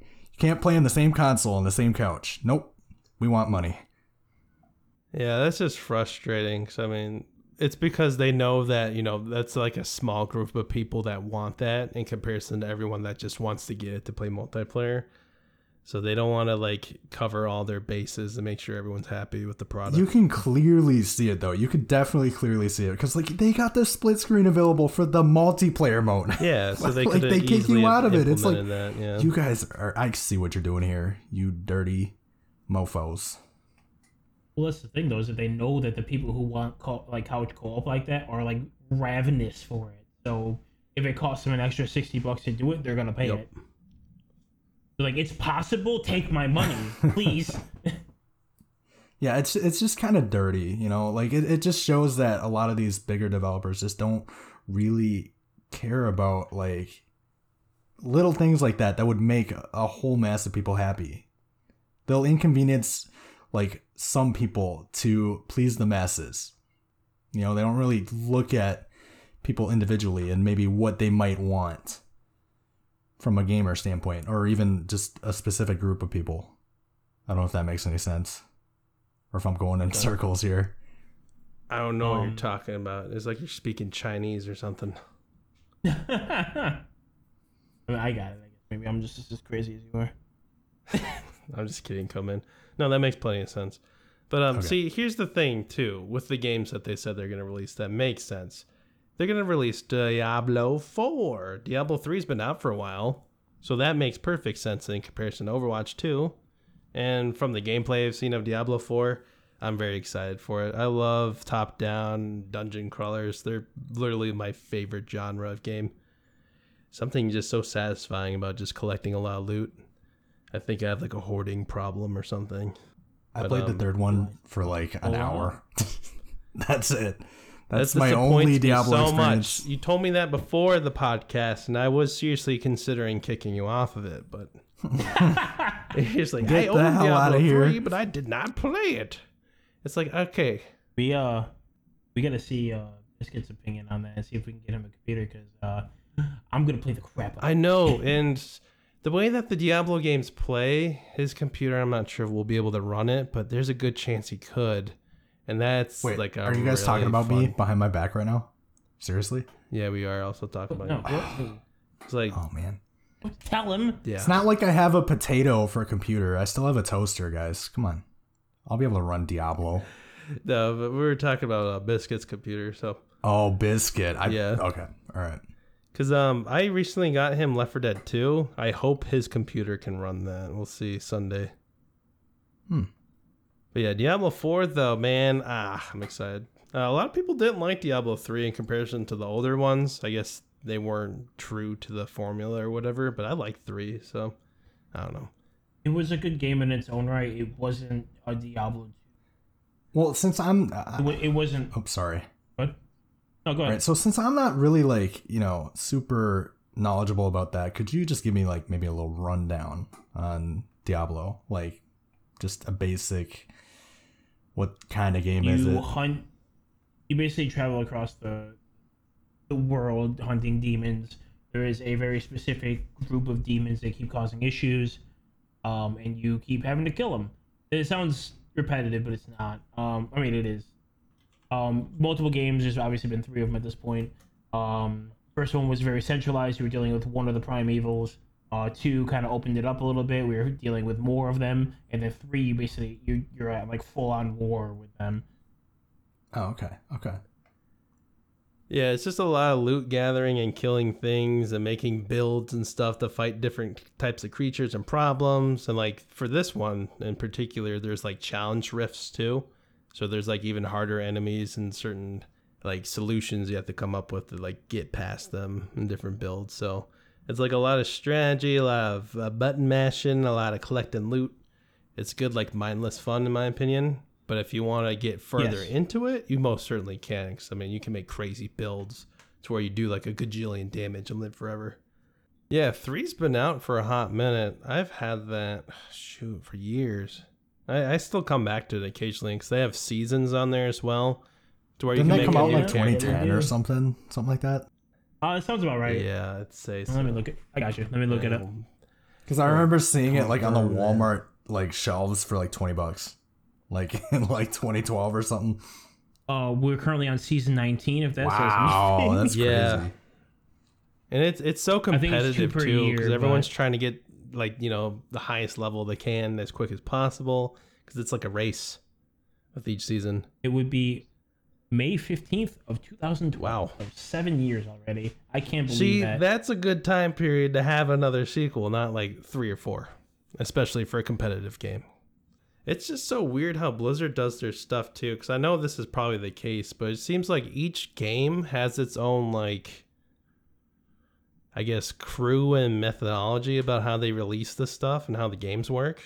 You can't play on the same console on the same couch. Nope. We want money. Yeah, that's just frustrating. 'cause, I mean, it's because they know that, you know, that's like a small group of people that want that in comparison to everyone that just wants to get it to play multiplayer. So they don't want to like cover all their bases and make sure everyone's happy with the product. You can clearly see it though. You could definitely clearly see it because like they got the split screen available for the multiplayer mode. yeah, so they Like, they kick you out of it. It's like, that. Yeah. You guys are. I see what you're doing here. You dirty mofo's. Well, that's the thing though, is that they know that the people who want co- like couch co-op like that are like ravenous for it. So if it costs them an extra sixty bucks to do it, they're gonna pay Yep. it. They're like, it's possible. Take my money, please. Yeah, it's it's just kind of dirty, you know. Like it, it just shows that a lot of these bigger developers just don't really care about like little things like that that would make a whole mass of people happy. They'll inconvenience like some people to please the masses. You know, they don't really look at people individually and maybe what they might want from a gamer standpoint or even just a specific group of people. I don't know if that makes any sense or if I'm going in circles here. I don't know what Um, you're talking about. It's like you're speaking Chinese or something. I, mean, I got it. I guess maybe I'm just as crazy as you are. I'm just kidding. Come in. No, that makes plenty of sense. But um, Okay. see, here's the thing too with the games that they said they're going to release that makes sense. They're going to release Diablo 4. Diablo 3's been out for a while, so that makes perfect sense in comparison to Overwatch 2. And from the gameplay I've seen of Diablo 4, I'm very excited for it. I love top-down dungeon crawlers. They're literally my favorite genre of game. Something just so satisfying about just collecting a lot of loot. I think I have like a hoarding problem or something. I But, played um, the third one for like an Oh, hour. That's it. That That's my only me Diablo so experience. much. You told me that before the podcast, and I was seriously considering kicking you off of it, but it's like Get I the own hell Diablo outta here. 3, but I did not play it. It's like okay, We uh, we gotta see uh Biscuit's opinion on that and see if we can get him a computer because uh, I'm gonna play the crap out. I know, and the way that the Diablo games play, his computer, I'm not sure we'll be able to run it, but there's a good chance he could, and that's Wait, like a are you guys really talking about me behind my back right now? Seriously? Yeah, we are also talking about No, it. what? It's like Oh man. tell him. yeah, It's not like I have a potato for a computer. I still have a toaster, guys. Come on. I'll be able to run Diablo. no, but we were talking about uh, Biscuit's computer, so. Oh, biscuit. I, Yeah. Okay. All right. Cause um I recently got him Left 4 Dead 2. I hope his computer can run that. We'll see Sunday. Hmm. But yeah, Diablo 4 though, man, ah, I'm excited. Uh, a lot of people didn't like Diablo 3 in comparison to the older ones. I guess they weren't true to the formula or whatever, but I like 3, so I don't know. It was a good game in its own right. It wasn't a Diablo. 2. Well, since I'm. It, Uh, wa- it wasn't. oh, sorry. No, go ahead. right. So since I'm not really like you know super knowledgeable about that, could you just give me like maybe a little rundown on Diablo, like just a basic. What kind of game is you it? hunt. You basically travel across the the world hunting demons. There is a very specific group of demons that keep causing issues, um, and you keep having to kill them. It sounds repetitive, but it's not. Um, I mean, it is. Um, multiple games. There's obviously been three of them at this point. Um, first one was very centralized. You were dealing with one of the prime evils. Uh, two kind of opened it up a little bit. We were dealing with more of them, and then three, you basically you you're at like full on war with them. Oh, okay. Okay. Yeah, it's just a lot of loot gathering and killing things and making builds and stuff to fight different types of creatures and problems. And like for this one in particular, there's like challenge rifts too. So there's like even harder enemies and certain like solutions you have to come up with to like get past them in different builds. So it's like a lot of strategy, a lot of uh, button mashing, a lot of collecting loot. It's good like mindless fun in my opinion. But if you want to get further Yes. into it, you most certainly can. 'cause, I mean, you can make crazy builds to where you do like a gajillion damage and live forever. Yeah, three's been out for a hot minute. I've had that shoot for years. I, I still come back to it occasionally because they have seasons on there as well, to where Didn't you that can come make out a like new character. 2010 or something? Something like that? Uh, it sounds about right. Yeah, I'd say. Let me so. look it. I got you. Let me look it up. Um, Because I remember seeing it like on the. Walmart like shelves for like 20 bucks, like in like 2012 or something. Uh, we're currently on season 19. If that Wow, says that's Yeah. crazy. And it's it's so think it's two competitive per too year, because everyone's but- trying to get like you know the highest level they can as quick as possible because it's like a race with each season. It would be May 15th of 2012. Wow. So seven years already. I can't believe See, that. that's a good time period to have another sequel, not like three or four, especially for a competitive game. It's just so weird how Blizzard does their stuff too, because I know this is probably the case, but it seems like each game has its own like, I guess, crew and methodology about how they release the stuff and how the games work.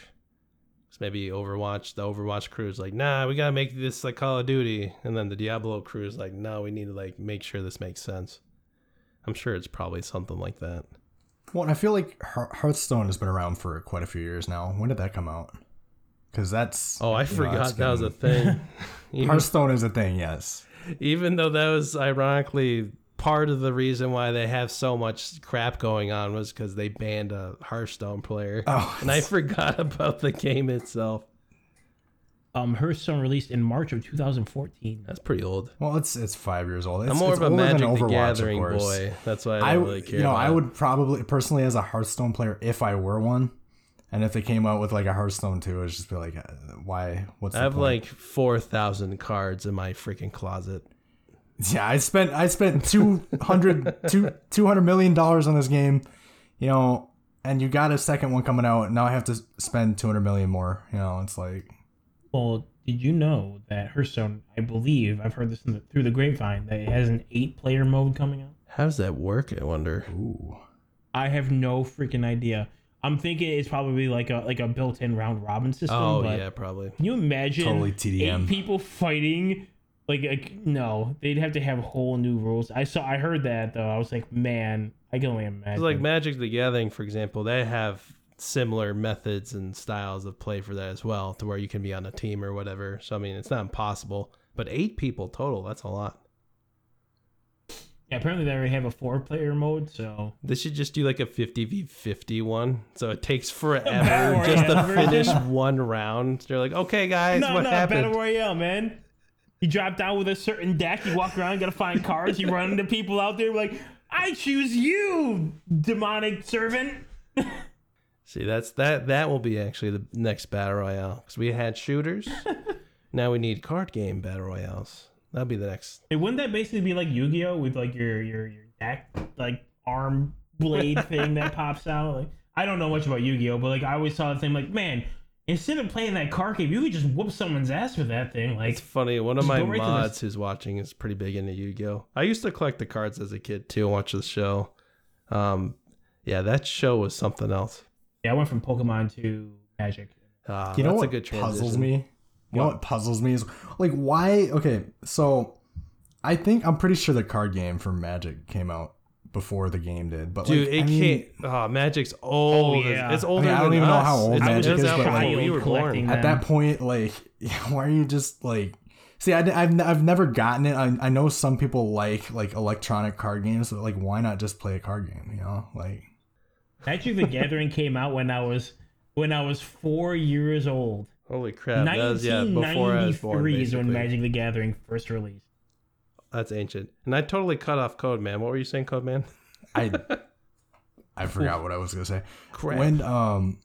So maybe Overwatch, the Overwatch crew is like, nah, we gotta make this like Call of Duty, and then the Diablo crew is like, no, we need to like make sure this makes sense. I'm sure it's probably something like that. Well, and I feel like Hearthstone has been around for quite a few years now. When did that come out? Because that's Oh, I know, forgot that's that was a thing. Hearthstone is a thing, yes. even though that was ironically part of the reason why they have so much crap going on was because they banned a Hearthstone player. Oh, and I forgot about the game itself. um, Hearthstone released in March of 2014. That's pretty old. well, it's it's five years old. It's, I'm more it's of a older than Magic the Gathering boy. That's why I I don't w- really care. you know about I would probably personally as a Hearthstone player if I were one, and if they came out with like a Hearthstone too, I'd just be like, uh, why? What's I the have point? like four thousand cards in my freaking closet. Yeah, I spent I spent 200 two, 200 million dollars on this game, you know, and you got a second one coming out. and Now I have to spend 200 million more. You know, it's like Well, did you know that Hearthstone, I believe, I've heard this in the, through the grapevine, that it has an eight player mode coming out? How does that work? I wonder. ooh. I have no freaking idea. I'm thinking it's probably like a like a built-in round robin system. Oh but yeah, probably. Can you imagine Totally TDM. eight people fighting? Like, like no, they'd have to have whole new rules. I saw, I heard that though. I was like, man, I can only imagine. Like Magic the Gathering, for example, they have similar methods and styles of play for that as well, to where you can be on a team or whatever. So I mean, it's not impossible, but eight people total—that's a lot. yeah, apparently they already have a four-player mode, so They should just do like a 50 v 50 one, so it takes forever just to finish one round. They're like, okay, guys, no, what no, happened? battle royale, man. You drop down with a certain deck, you walk around, you gotta find cards, you run into people out there like, I choose you, demonic servant. See, that's that. That will be actually the next battle royale because we had shooters. now we need card game battle royales. That'll be the next. Hey, wouldn't that basically be like Yu-Gi-Oh with like your your your deck like arm blade thing that pops out? Like I don't know much about Yu-Gi-Oh, but like I always saw the thing like, man, instead of playing that card game, you could just whoop someone's ass with that thing. Like It's funny. One of my go right to the- mods who's watching is pretty big into Yu-Gi-Oh. I used to collect the cards as a kid too and watch the show. Um, yeah, that show was something else. yeah, I went from Pokemon to Magic. Uh, You know that's what a good puzzles me? You know what puzzles me is like why? Okay, so I think I'm pretty sure the card game for Magic came out before the game did, but Dude, like, it I mean, can't. Ah, oh, Magic's old. Oh, yeah. It's I mean, I don't than even know how old It's- Magic is, but, like- we were born. at that point, like, why are you just like? See, I, have I've never gotten it. I, I know some people like like electronic card games, but like, why not just play a card game? You know, like, Magic the Gathering came out when I was when I was four years old. Holy crap! That was yeah before I was born. 1993 is when. Magic the Gathering first released. That's ancient. And I totally cut off Code Man. What were you saying, Code Man? I I forgot what I was gonna say. Crap. When um,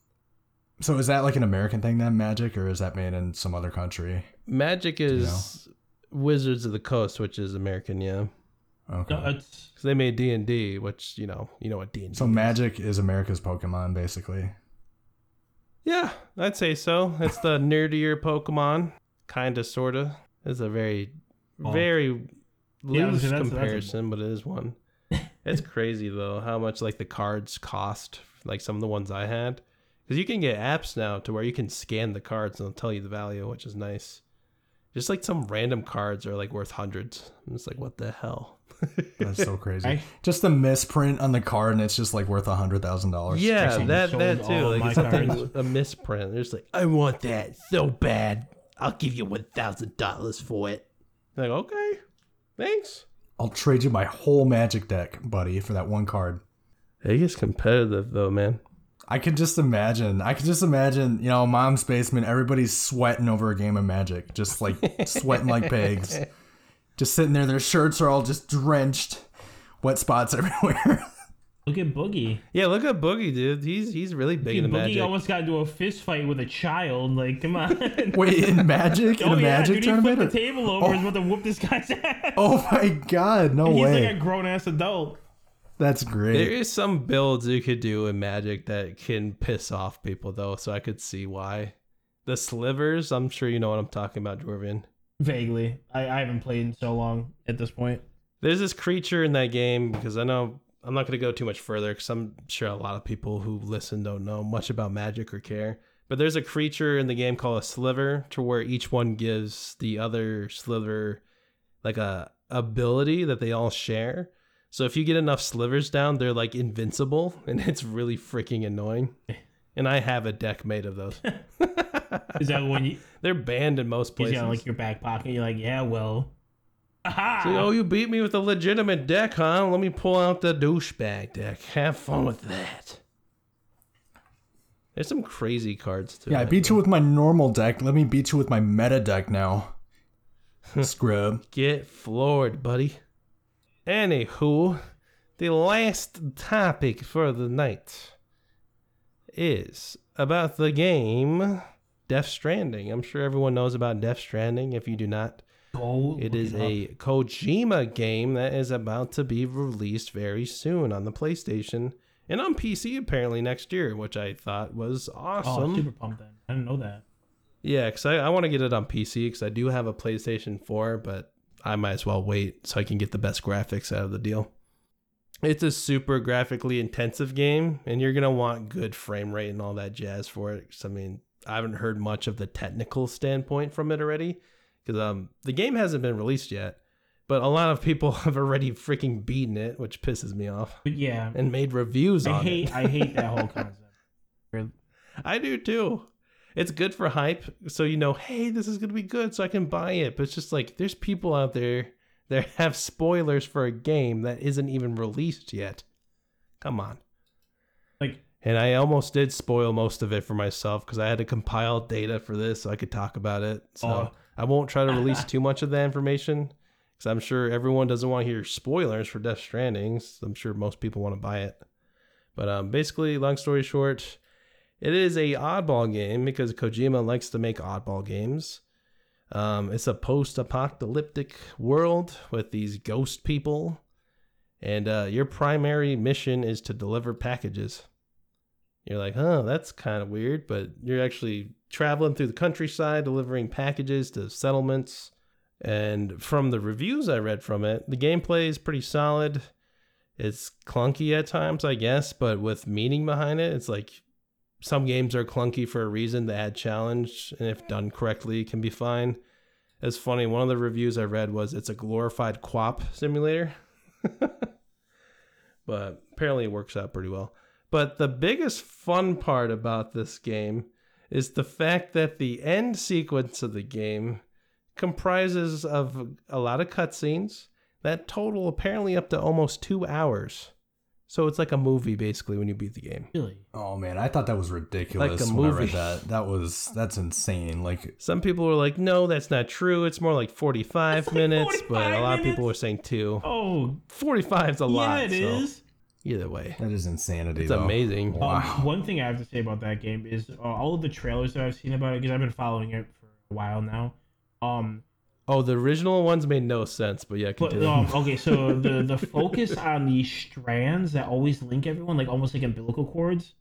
so is that like an American thing then, Magic, or is that made in some other country? Magic is Wizards of the Coast, which is American, yeah. Okay. No, it's Because they made D and D, which you know, you know what D and D. So Magic is America's Pokemon, basically. Yeah, I'd say so. It's the nerdier Pokemon, kind of, sort of. It's a very, Oh. very Yeah, I was loose gonna say, that's- that's a- comparison, but it is one. it's crazy though how much like the cards cost, like some of the ones I had, because you can get apps now to where you can scan the cards and it'll tell you the value, which is nice. Just like some random cards are like worth hundreds. I'm just like, what the hell? That's so crazy. I- just a misprint on the card, and it's just like worth a hundred thousand dollars. Yeah, Someone that that too. Like something a misprint. They're just like, I want that so bad. I'll give you one thousand dollars for it. Like, okay, thanks. I'll trade you my whole Magic deck, buddy, for that one card. It gets competitive though, man. I could just imagine. I could just imagine, you know, mom's basement, everybody's sweating over a game of Magic, just like sweating like pigs. Just sitting there, their shirts are all just drenched, wet spots everywhere. Look at Boogie. Yeah, look at Boogie, dude. He's he's really big Dude, into Boogie magic. almost got into a fist fight with a child. Like, come on. Wait, in Magic? In oh a yeah, Magic dude, he flipped tournament? the table over and Oh. was about to whoop this guy's ass. Oh my god, no He's way. He's like a grown ass adult. That's great. There is some builds you could do in Magic that can piss off people though, so I could see why. The slivers, I'm sure you know what I'm talking about, Dwarvian. Vaguely, I, I haven't played in so long at this point. There's this creature in that game because I know I'm not going to go too much further because I'm sure a lot of people who listen don't know much about magic or care. But there's a creature in the game called a sliver to where each one gives the other sliver like a ability that they all share. So if you get enough slivers down, they're like invincible and it's really freaking annoying. And I have a deck made of those. Is that when you they're banned in most you places. got like your back pocket? You're like, yeah, well, aha. So, oh, you beat me with a legitimate deck, huh? Let me pull out the douchebag deck. Have fun with that. There's some crazy cards too. Yeah, I beat you with my normal deck. Let me beat you with my meta deck now. Scrub. Get floored, buddy. Anywho, the last topic for the night is about the game Death Stranding. I'm sure everyone knows about Death Stranding. If you do not, Go It is a Kojima game that is about to be released very soon on the PlayStation and on PC apparently next year, which I thought was awesome. Oh, awesome. super pumped then. I didn't know that. yeah, because I, I want to get it on PC because I do have a PlayStation 4, but I might as well wait so I can get the best graphics out of the deal. It's a super graphically intensive game, and you're going to want good frame rate and all that jazz for it. I mean, I haven't heard much of the technical standpoint from it already because um, the game hasn't been released yet, but a lot of people have already freaking beaten it, which pisses me off, But yeah, and made reviews I on hate it. I hate that whole concept. I do too. It's good for hype, so you know, hey, this is gonna be good, so I can buy it. But it's just like there's people out there that have spoilers for a game that isn't even released yet. Come on. Like And I almost did spoil most of it for myself because I had to compile data for this so I could talk about it. So. I won't try to release too much of that information because I'm sure everyone doesn't want to hear spoilers for Death Stranding. so I'm sure most people want to buy it. But um, basically, long story short, it is a oddball game because Kojima likes to make oddball games. Um, it's a post-apocalyptic world with these ghost people, and uh, your primary mission is to deliver packages. You're like, oh, that's kind of weird, but you're actually traveling through the countryside delivering packages to settlements. And from the reviews I read from it, the gameplay is pretty solid. It's clunky at times, I guess, but with meaning behind it, it's like some games are clunky for a reason to add challenge, and if done correctly, can be fine. It's funny, one of the reviews I read was it's a glorified quap simulator. but apparently it works out pretty well. But the biggest fun part about this game is the fact that the end sequence of the game comprises of a lot of cutscenes that total apparently up to almost two hours. So it's like a movie basically when you beat the game. really, Oh man, I thought that was ridiculous Like a when I movie. read that. That was that's insane. Like Some people were like, no, that's not true. It's more like 45 like minutes, but a 45 lot of people were saying two. oh 45 is a yeah, lot. it so is. Either way, that is insanity. it's though. amazing. Wow. Um, one thing I have to say about that game is uh, all of the trailers that I've seen about it because I've been following it for a while now. Um, Oh, the original ones made no sense, but yeah, but um, okay, so the the focus on these strands that always link everyone, like almost like umbilical cords,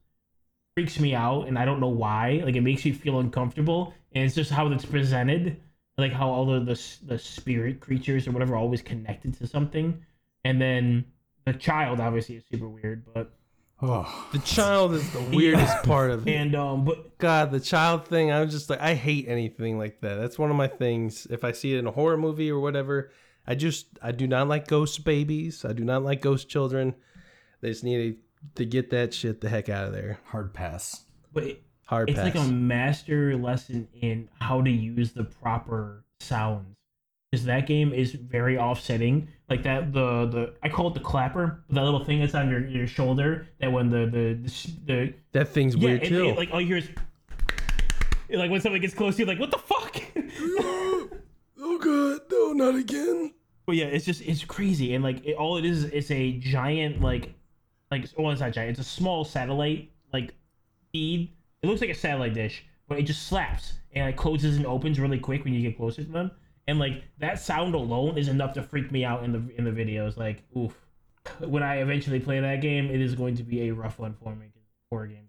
freaks me out, and I don't know why. Like it makes me feel uncomfortable, and it's just how it's presented, like how all of the s- the spirit creatures or whatever are always connected to something, and then the child obviously is super weird, but Oh, the child is the weirdest part of it. and um, but God, the child thing, I was just like, I hate anything like that. That's one of my things. If I see it in a horror movie or whatever, I just, I do not like ghost babies. I do not like ghost children. They just need to, to get that shit the heck out of there. hard pass. but it, Hard it's pass. like a master lesson in how to use the proper sounds because that game is very offsetting like that the the i call it the clapper that little thing that's on your, your shoulder that when the the the, the that thing's yeah weird it, too. it, like all you hear is like when somebody gets close to you like what the fuck oh God, no, not again. but yeah it's just it's crazy and like it, all it is is a giant like like well, it's not giant. It's a small satellite like feed. It looks like a satellite dish, but it just slaps and like closes and opens really quick when you get closer to them. And like that sound alone is enough to freak me out in the in the videos. Like, oof. When I eventually play that game, it is going to be a rough one for me. 'cause Horror games.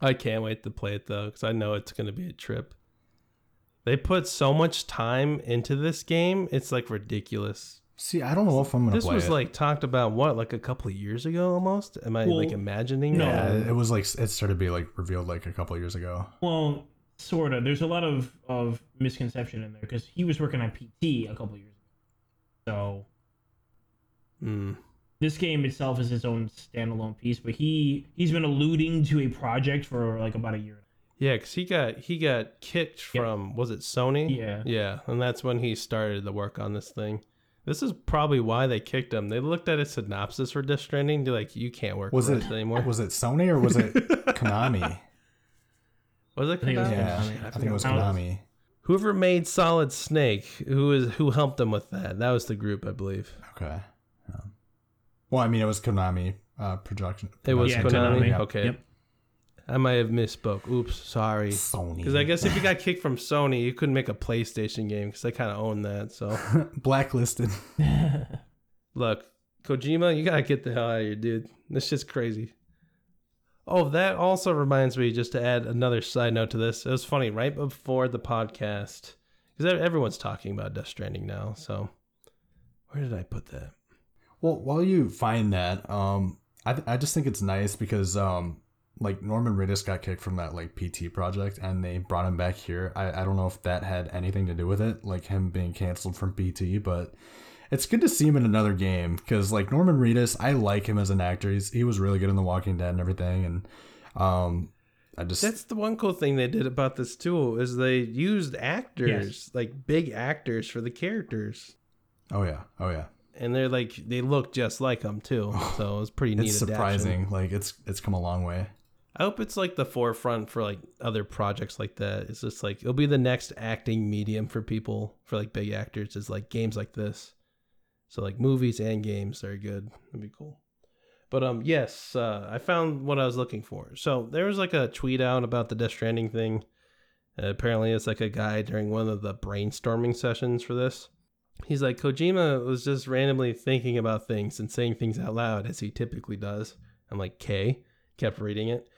I can't wait to play it though, because I know it's gonna be a trip. They put so much time into this game; it's like ridiculous. See, I don't know if I'm gonna This play was it. like talked about what, like a couple of years ago, almost. Am I like Well, imagining? no. yeah, it was like it started to be like revealed like a couple of years ago. Well, sort of. There's a lot of of misconception in there because he was working on PT a couple years ago. So Mm. this game itself is its own standalone piece, but he he's been alluding to a project for like about a year. Yeah, because he got he got kicked Yep. from was it Sony? Yeah. Yeah, and that's when he started the work on this thing. This is probably why they kicked him. They looked at a synopsis for Death Stranding. They're like, "You can't work Was for it us anymore." was it Sony or was it Konami? Was it? I think it was Konami? Yeah, Konami. I think it was. Konami. Whoever made Solid Snake, who is who helped them with that? That was the group, I believe. Okay. Yeah. Well, I mean, it was Konami uh, production. It was Yeah, Konami. Konami. Okay, Yep. I might have misspoke. Oops, sorry. Sony. Because I guess if you got kicked from Sony, you couldn't make a PlayStation game because they kind of own that. So blacklisted. look, Kojima, you gotta get the hell out of here, dude. This shit's crazy. Oh, that also reminds me just to add another side note to this. It was funny right before the podcast because everyone's talking about Death Stranding now. So where did I put that? Well, while you find that, um, I th- I just think it's nice because um, like Norman Reedus got kicked from that like PT project, and they brought him back here. I I don't know if that had anything to do with it, like him being canceled from PT, but. It's good to see him in another game because, like Norman Reedus, I like him as an actor. He's, he was really good in The Walking Dead and everything, and um, I just That's the one cool thing they did about this too is they used actors like big actors for the characters, oh yeah, oh yeah, and they're like they look just like them too. So it was pretty neat. it's adaptation. surprising. Like it's it's come a long way. I hope it's like the forefront for like other projects like that. It's just like it'll be the next acting medium for people for like big actors is like games like this. So like movies and games they're good. That'd be cool. But um yes, uh, I found what I was looking for. So there was like a tweet out about the Death Stranding thing. Uh, apparently it's like a guy during one of the brainstorming sessions for this. He's like Kojima was just randomly thinking about things and saying things out loud as he typically does. I'm like, K. Kept reading it.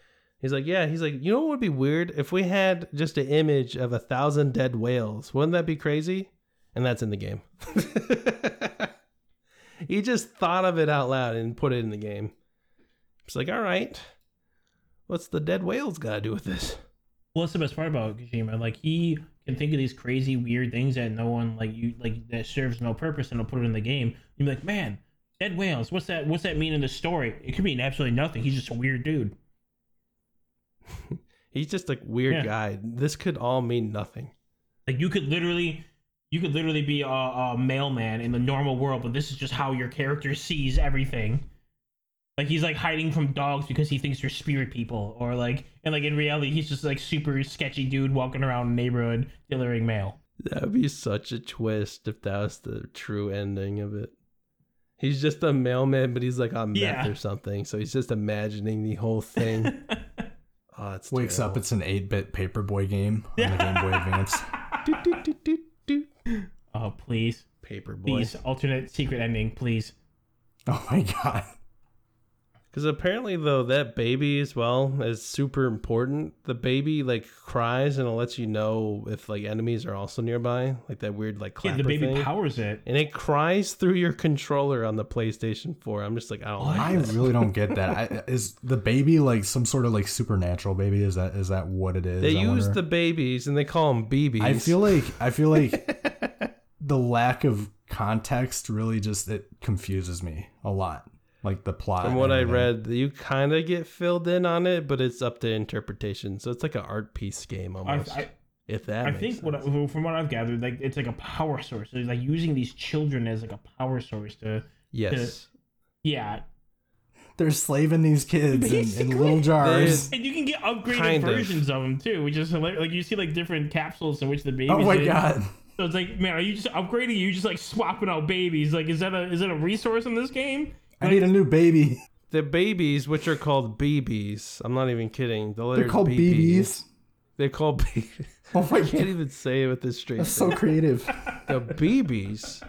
He's like, yeah. He's like, you know what would be weird if we had just an image of a thousand dead whales? Wouldn't that be crazy? And that's in the game. he just thought of it out loud and put it in the game. It's like, all right, what's the dead whales got to do with this? Well, that's the best part about Kojima. Like he can think of these crazy, weird things that no one like you like that serves no purpose, and he'll put it in the game. You'd be like, man, dead whales. What's that? What's that mean in the story? It could mean absolutely nothing. He's just a weird dude. He's just a weird Yeah. guy. This could all mean nothing. Like you could literally, you could literally be a, a mailman in the normal world, but this is just how your character sees everything. Like he's like hiding from dogs because he thinks they're spirit people, or like, and like in reality, he's just like super sketchy dude walking around the neighborhood delivering mail. That would be such a twist if that was the true ending of it. He's just a mailman, but he's like on meth Yeah. or something. So he's just imagining the whole thing. Oh, it's Wakes up, it's an 8 bit Paperboy game on the Game Boy Advance. oh please, Paperboy. please, alternate secret ending, please. Oh my god. Because apparently, though, that baby as well is super important. The baby like cries and it lets you know if like enemies are also nearby, like that weird like Yeah, clapper the baby thing. powers it. and it cries through your controller on the PlayStation 4. I'm just like, I don't like I this. really don't get that. I, is the baby like some sort of like supernatural baby? Is that is that what it is? They I use wonder? the babies and they call them BBs. I feel like I feel like the lack of context really just it confuses me a lot. Like the plot. From what I everything. read, you kind of get filled in on it, but it's up to interpretation. So it's like an art piece game almost. I, if that I makes think what sense. I- from what I've gathered, like it's like a power source. It's like using these children as like a power source to, yes. yeah. they're slaving these kids in, in little jars. And you can get upgraded Kind of. versions of. them too, which is hilarious. Like you see like different capsules in which the babies. Oh my in. god. So it's like, man, are you just upgrading? Are you just like swapping out babies? Like, is that a is that a resource in this game? I need a new baby. the babies, which are called BBs. I'm not even kidding. The They're called BB. BBs. They're called BBs. Oh my I can't god, even say it with this straight. that's face. so creative. the BBs.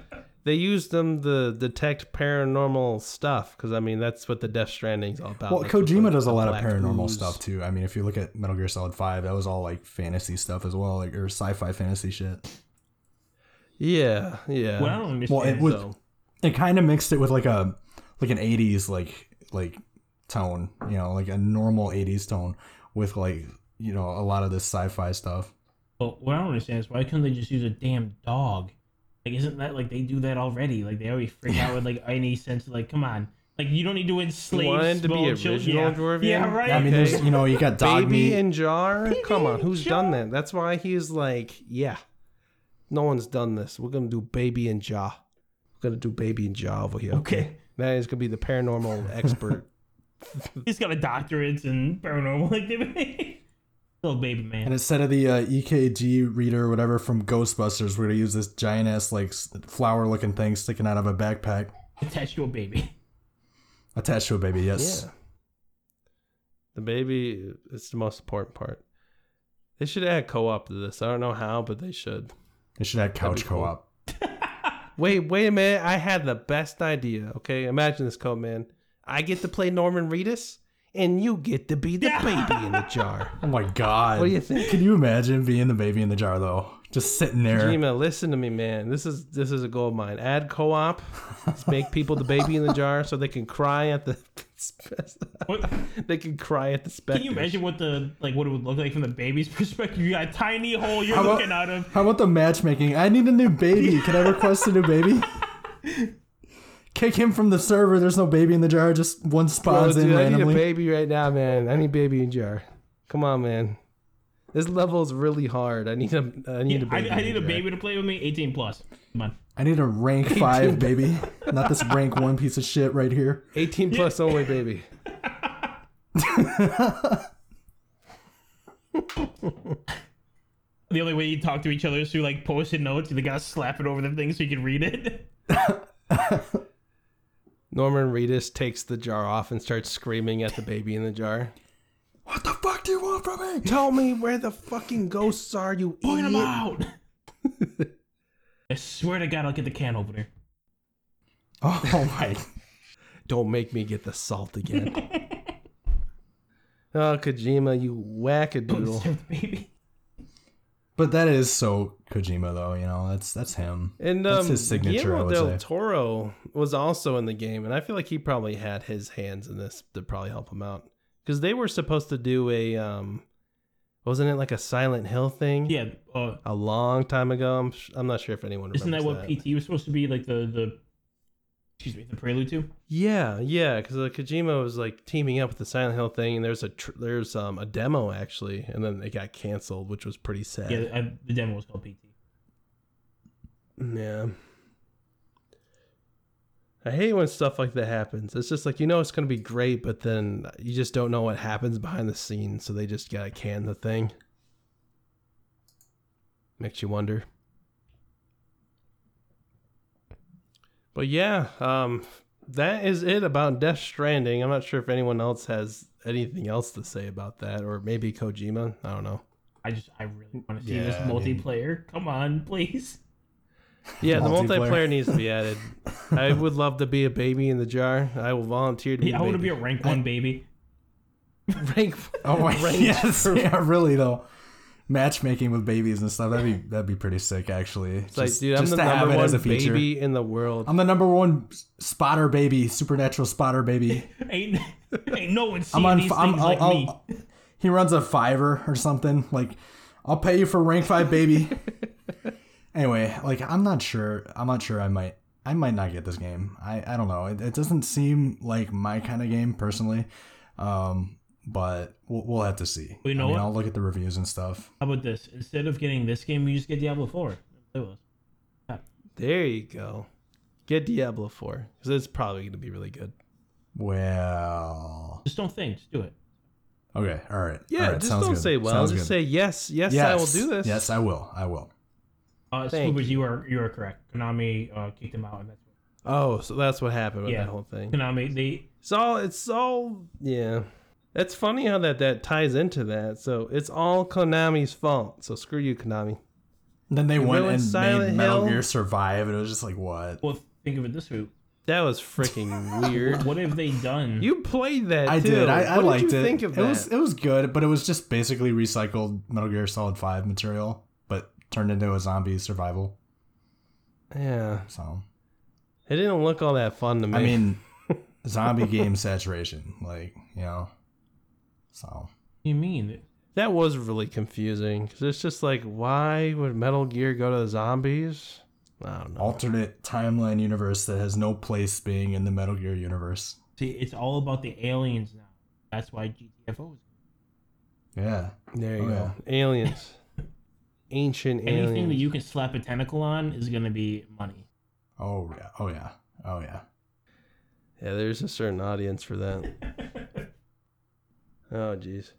They use them to detect paranormal stuff because I mean that's what the Death Stranding's all about. Well, That's Kojima the- does a lot of paranormal ooze- stuff too. I mean, if you look at Metal Gear Solid Five, that was all like fantasy stuff as well, like or sci-fi fantasy shit. Yeah, yeah. What I don't understand. Well, it would- so, It kind of mixed it with like a like an '80s like like tone, you know, like a normal '80s tone with like you know a lot of this sci-fi stuff. But what I don't understand is why couldn't they just use a damn dog? Like, isn't that like they do that already? Like, they already freak out with like any sense. Of, like, come on, like you don't need to enslave wanted to be small original children. Yeah. Dwarvian? Yeah, right. I mean, there's you know you got dog baby meat. in jar. Baby Come on, who's jar. done that? That's why he's like, yeah, no one's done this. We're gonna do baby in jar. We're gonna do baby in jar over here. Okay. that is gonna be the paranormal expert. He's got a doctorate in paranormal activity. Little baby man. And instead of the uh, EKG reader or whatever from Ghostbusters, we're gonna use this giant ass like flower-looking thing sticking out of a backpack attached to a baby. attached to a baby. Yes. Yeah. The baby is the most important part. They should add co-op to this. I don't know how, but they should. They should have couch cool. co-op. Wait, wait a minute. I had the best idea. Okay, imagine this, Codeman. I get to play Norman Reedus, and you get to be the baby in the jar. Oh my god. What do you think? Can you imagine being the baby in the jar though? Just sitting there. Jima, listen to me, man. This is this is a gold mine. Add co-op. Let's make people the baby in the jar so they can cry at the. What, they can cry at the specters. can you imagine what the like what it would look like from the baby's perspective? You got a tiny hole you're How about- looking out of. How about the matchmaking? I need a new baby. Can I request a new baby? Kick him from the server. There's no baby in the jar. Just one Bro, spawns in dude, I need a randomly. baby right now, man. I need baby in jar. Come on, man. This level is really hard. I need a. I need Yeah, a baby. I, I in need a jar. baby to play with me. 18 plus. Come on. I need a rank five baby, not this rank one piece of shit right here. 18 plus only, baby. The only way you talk to each other is through like post-it notes. You gotta slap it over the thing so you can read it. Norman Reedus takes the jar off and starts screaming at the baby in the jar. What the fuck do you want from me? Tell me where the fucking ghosts are, you Point them out. I swear to God, I'll get the can opener. Oh my! Don't make me get the salt again. oh, Kojima, you wackadoodle. Serve the baby. But that is so Kojima though. You know, that's that's him. And That's um, his signature, I Guillermo would del say. Toro was also in the game, and I feel like he probably had his hands in this to probably help him out because they were supposed to do a um, wasn't it like a Silent Hill thing? Yeah. Uh, a long time ago. I'm sh- I'm not sure if anyone isn't that what that. PT was supposed to be like the the? Excuse me, the prelude to. Yeah, yeah, because uh, Kojima was like teaming up with the Silent Hill thing, and there's a tr- there's um a demo actually, and then it got canceled, which was pretty sad. Yeah, I, the demo was called PT. Yeah. I hate when stuff like that happens. It's just like you know it's gonna be great, but then you just don't know what happens behind the scenes, so they just gotta can the thing. Makes you wonder. But yeah, um, that is it about Death Stranding. I'm not sure if anyone else has anything else to say about that, or maybe Kojima. I don't know. I just I really want to see this Yeah, I mean- multiplayer. Come on, please. Yeah, the Multiplayer. multiplayer needs to be added. I would love to be a baby in the jar. I will volunteer to be. Yeah, I a want to be a rank one baby. rank. Oh my! rank yes, for- yeah, really though. Matchmaking with babies and stuff. That'd be that'd be pretty sick, actually. It's like, dude, I'm the number one baby in the world. I'm the number one spotter baby, supernatural spotter baby. Ain't ain't no one I'm seeing on. these I'm, things I'll, like I'll- me. he runs a fiver or something. Like, I'll pay you for rank five, baby. Anyway, like, I'm not sure. I'm not sure. I might. I might not get this game. I. I don't know. It, it doesn't seem like my kind of game personally. Um, but we'll, we'll have to see. Well, you know I mean, what? I'll look at the reviews and stuff. How about this? Instead of getting this game, you just get Diablo Four. Play with. There you go. Get Diablo 4 because it's probably going to be really good. Well, Just don't think. Just do it. okay, all right. Yeah, all right, just sounds don't good. say well. Sounds just good. say yes, yes, yes, I will do this. Yes, I will. I will. Uh, Thank Spoopers, you are you are correct. Konami uh, kicked him out, and that's Oh, so that's what happened with Yeah. that whole thing. Konami, they It's all it's all yeah. It's funny how that that ties into that. So it's all Konami's fault. So screw you, Konami. Then they You went and Silent made Metal Hill? Gear Survive, and it was just like, what? well think of it this way. That was freaking weird. What have they done? You played that. I too. did. I, I what liked did you it. Think of it that? was it was good, but it was just basically recycled Metal Gear Solid Five material, but turned into a zombie survival. yeah. So It didn't look all that fun to me. I mean, zombie game saturation, like you know. So you mean? that was really confusing because it's just like, why would Metal Gear go to the zombies? I don't know. alternate timeline universe that has no place being in the Metal Gear universe. See, it's all about the aliens now. That's why GTFO is. Yeah. There oh, you Oh, go. Aliens. Ancient Anything aliens. that you can slap a tentacle on is gonna be money. Oh yeah. Oh yeah. Oh yeah. Yeah, there's a certain audience for that. Oh, jeez.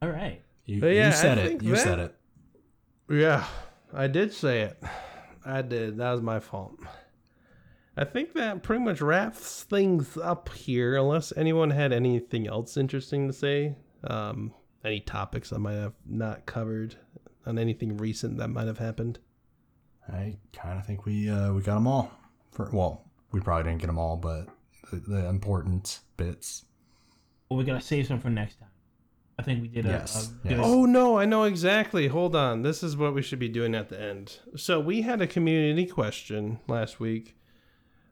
All right. You, yeah, you said I it. You that- said it. Yeah, I did say it. I did. That was my fault. I think that pretty much wraps things up here, unless anyone had anything else interesting to say. Um, any topics I might have not covered on anything recent that might have happened. I kind of think we uh, we got them all. For well, we probably didn't get them all, but the, the important bits. Well, we gotta save some for next time. I think we did a. Yes, a yes. Oh no, I know exactly. Hold on. This is what we should be doing at the end. So we had a community question last week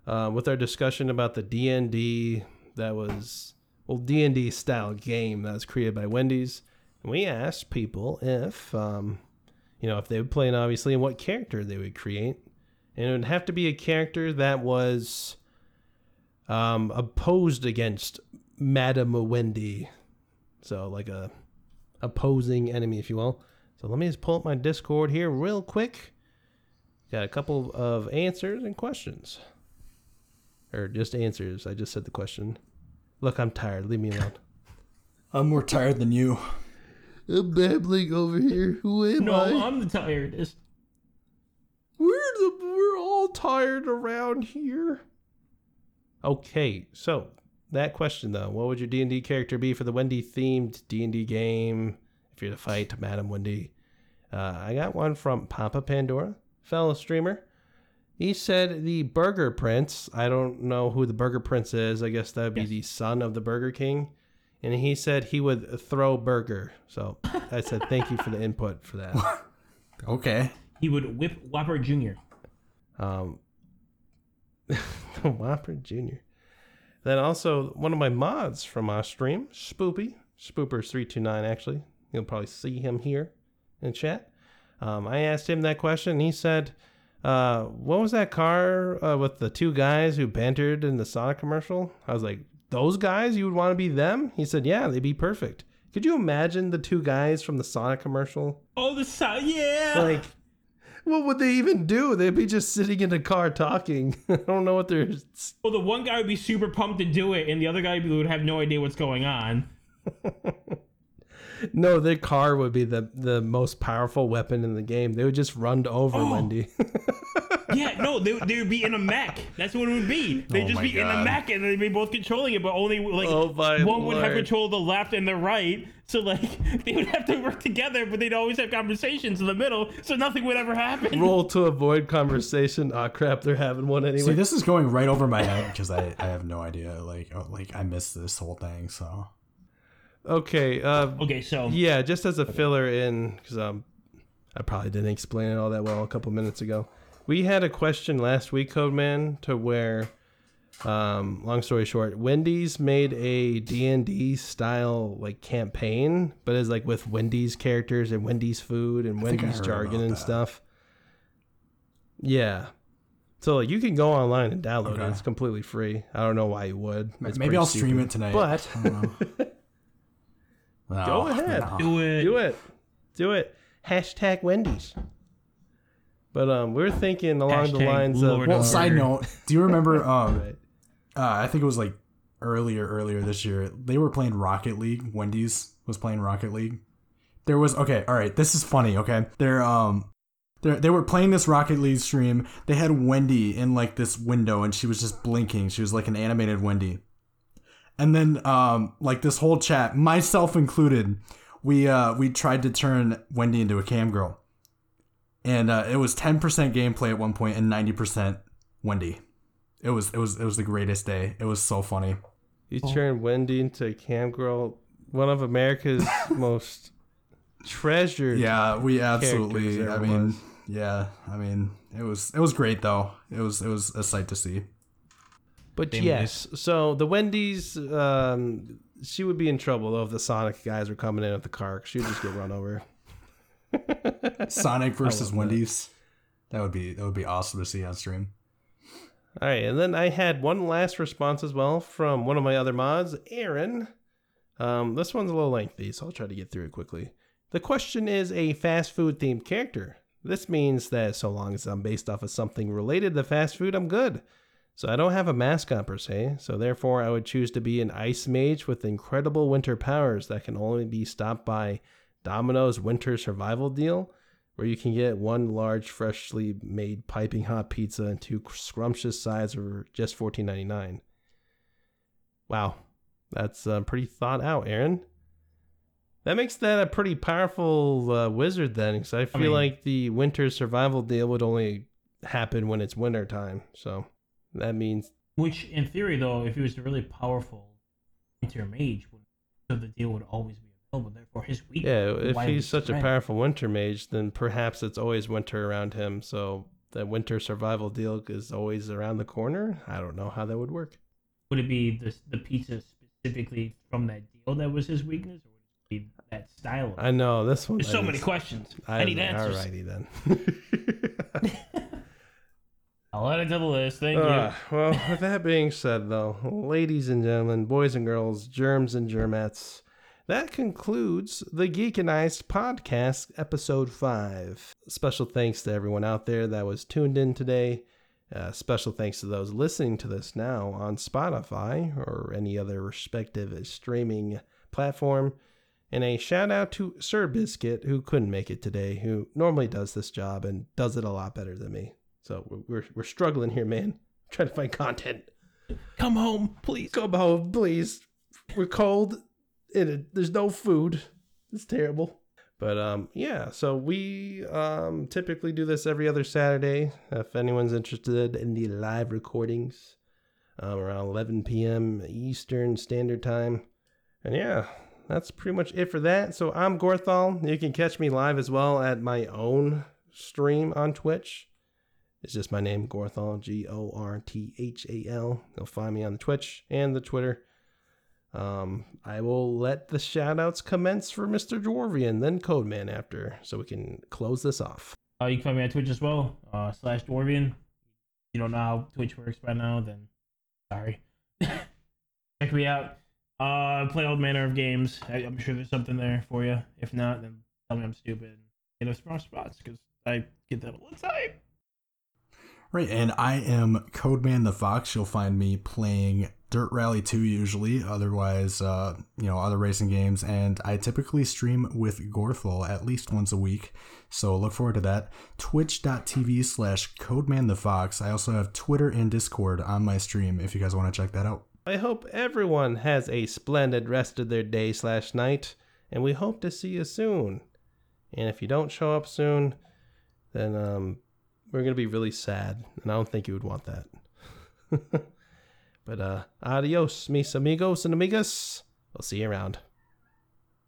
uh, with our discussion about the D&D that was well D&D style game that was created by Wendy's. And we asked people if um, you know, if they would play it obviously and what character they would create. And it would have to be a character that was um, opposed against Madame Wendy. So like a opposing enemy, if you will. So let me just pull up my Discord here real quick. Got a couple of answers and questions. Or just answers. I just said the question. Look, I'm tired. Leave me alone. I'm more tired than you. I'm babbling over here. Who am I? no, I'm the tiredest. We're the we're all tired around here. Okay, so that question though, what would your D and D character be for the Wendy themed D and D game? If you're to fight Madam Wendy, uh, I got one from Papa Pandora, fellow streamer. He said the Burger Prince. I don't know who the Burger Prince is. I guess that would be Yes. the son of the Burger King. And he said he would throw burger. So I said thank you for the input for that. Okay. He would whip Whopper Jr. Um, Whopper Jr. Then also one of my mods from our stream, Spoopy, Spoopers329 actually. You'll probably see him here in chat. Um, I asked him that question and he said, uh, what was that car uh, with the two guys who bantered in the Sonic commercial? I was like, those guys, you would want to be them? He said, yeah, they'd be perfect. Could you imagine the two guys from the Sonic commercial? Oh, the Sonic, yeah. like what would they even do they'd be just sitting in a car talking i don't know what they're well, the one guy would be super pumped to do it, and the other guy would have no idea what's going on. no their car would be the the most powerful weapon in the game they would just run over Oh. wendy Yeah, no, they, they would be in a mech. That's what it would be. They'd Oh just my be in a God. mech, and they'd be both controlling it, but only like Oh my one would have Lord. control of the left and the right. So like they would have to work together, but they'd always have conversations in the middle, so nothing would ever happen. roll to avoid conversation ah crap they're having one anyway See, this is going right over my head because I, I have no idea. Like oh, like I missed this whole thing. So okay uh Okay, so yeah just as a filler in because um i probably didn't explain it all that well a couple minutes ago we had a question last week Codeman to where um long story short wendy's made a d&d style like campaign but it's like with wendy's characters and wendy's food and I wendy's jargon and that. stuff yeah so like you can go online and download it it's completely free i don't know why you would It's maybe I'll stream stupid. it tonight. but I don't know. No, Go ahead. no. do it. do it do it hashtag wendy's but um we are thinking along the Hashtag lines Lord of Well, Uh, side note, do you remember? Um, right. uh, I think it was like earlier, earlier this year. They were playing Rocket League. Wendy's was playing Rocket League. There was okay. All right, this is funny. Okay, there um, They're, they were playing this Rocket League stream. They had Wendy in like this window, and she was just blinking. She was like an animated Wendy. And then, um, like this whole chat, myself included, we uh, we tried to turn Wendy into a cam girl, and uh, it was ten percent gameplay at one point and ninety percent Wendy. It was it was it was the greatest day. It was so funny. You turned Wendy into a cam girl, one of America's most treasured. Yeah, we absolutely. I mean, was. yeah, I mean, it was it was great though. It was it was a sight to see. But Same yes, so the Wendy's, um, she would be in trouble though if the Sonic guys were coming in with the car. 'cause She would just get run over. Sonic versus love that. Wendy's. That would be that would be awesome to see on stream. All right, and then I had one last response as well from one of my other mods, Aaron. Um, this one's a little lengthy, so I'll try to get through it quickly. The question is a fast food themed character. This means that so long as I'm based off of something related to fast food, I'm good. So I don't have a mascot per se, so therefore I would choose to be an ice mage with incredible winter powers that can only be stopped by Domino's winter survival deal, where you can get one large freshly made piping hot pizza and two scrumptious sides for just $14.99. Wow, that's uh, pretty thought out, Aaron. That makes that a pretty powerful uh, wizard then, because I feel mean- like the winter survival deal would only happen when it's winter time. So that means Which, in theory, though, if he was a really powerful winter mage, would, so the deal would always be available. Therefore, his weakness. Yeah, if he's such a powerful winter mage, then perhaps it's always winter around him. So the winter survival deal is always around the corner. I don't know how that would work. would it be the the pizza specifically from that deal that was his weakness, or would it be that style? Of I know this one. There's so I many questions. I, need answers. Alrighty then. I'll add it to the list. Thank Uh, well, with that being said, though, ladies and gentlemen, boys and girls, germs and germettes, that concludes the Geekanized podcast, episode five. Special thanks to everyone out there that was tuned in today. Uh, special thanks to those listening to this now on Spotify or any other respective streaming platform. And a shout out to Sir Biscuit, who couldn't make it today, who normally does this job and does it a lot better than me. So we're, we're, we're struggling here, man. Trying to find content. Come home, please. Come home, please. We're cold and it, there's no food. It's terrible. But um, yeah, so we um, typically do this every other Saturday. If anyone's interested in the live recordings, um, around 11 p.m. Eastern Standard Time. And yeah, that's pretty much it for that. So I'm Gorthal. You can catch me live as well at my own stream on Twitch. It's just my name, Gorthal, G O R T H A L. You'll find me on the Twitch and the Twitter. Um, I will let the shout outs commence for Mr. Dwarvian, then Codeman after, so we can close this off. Uh, you can find me on Twitch as well, uh, slash Dwarvian. If you don't know how Twitch works by now, then sorry. Check me out. Uh, play all manner of games. I, I'm sure there's something there for you. If not, then tell me I'm stupid and get us wrong spots because I get that all the time. Right, and I am Codeman the Fox. You'll find me playing Dirt Rally 2 usually, otherwise, uh, you know, other racing games. And I typically stream with Gorthal at least once a week, so look forward to that. Twitch.tv slash Codeman the Fox. I also have Twitter and Discord on my stream if you guys want to check that out. I hope everyone has a splendid rest of their day slash night, and we hope to see you soon. And if you don't show up soon, then um, we're gonna be really sad, and I don't think you would want that. but uh, adios, mis amigos and amigas. We'll see you around.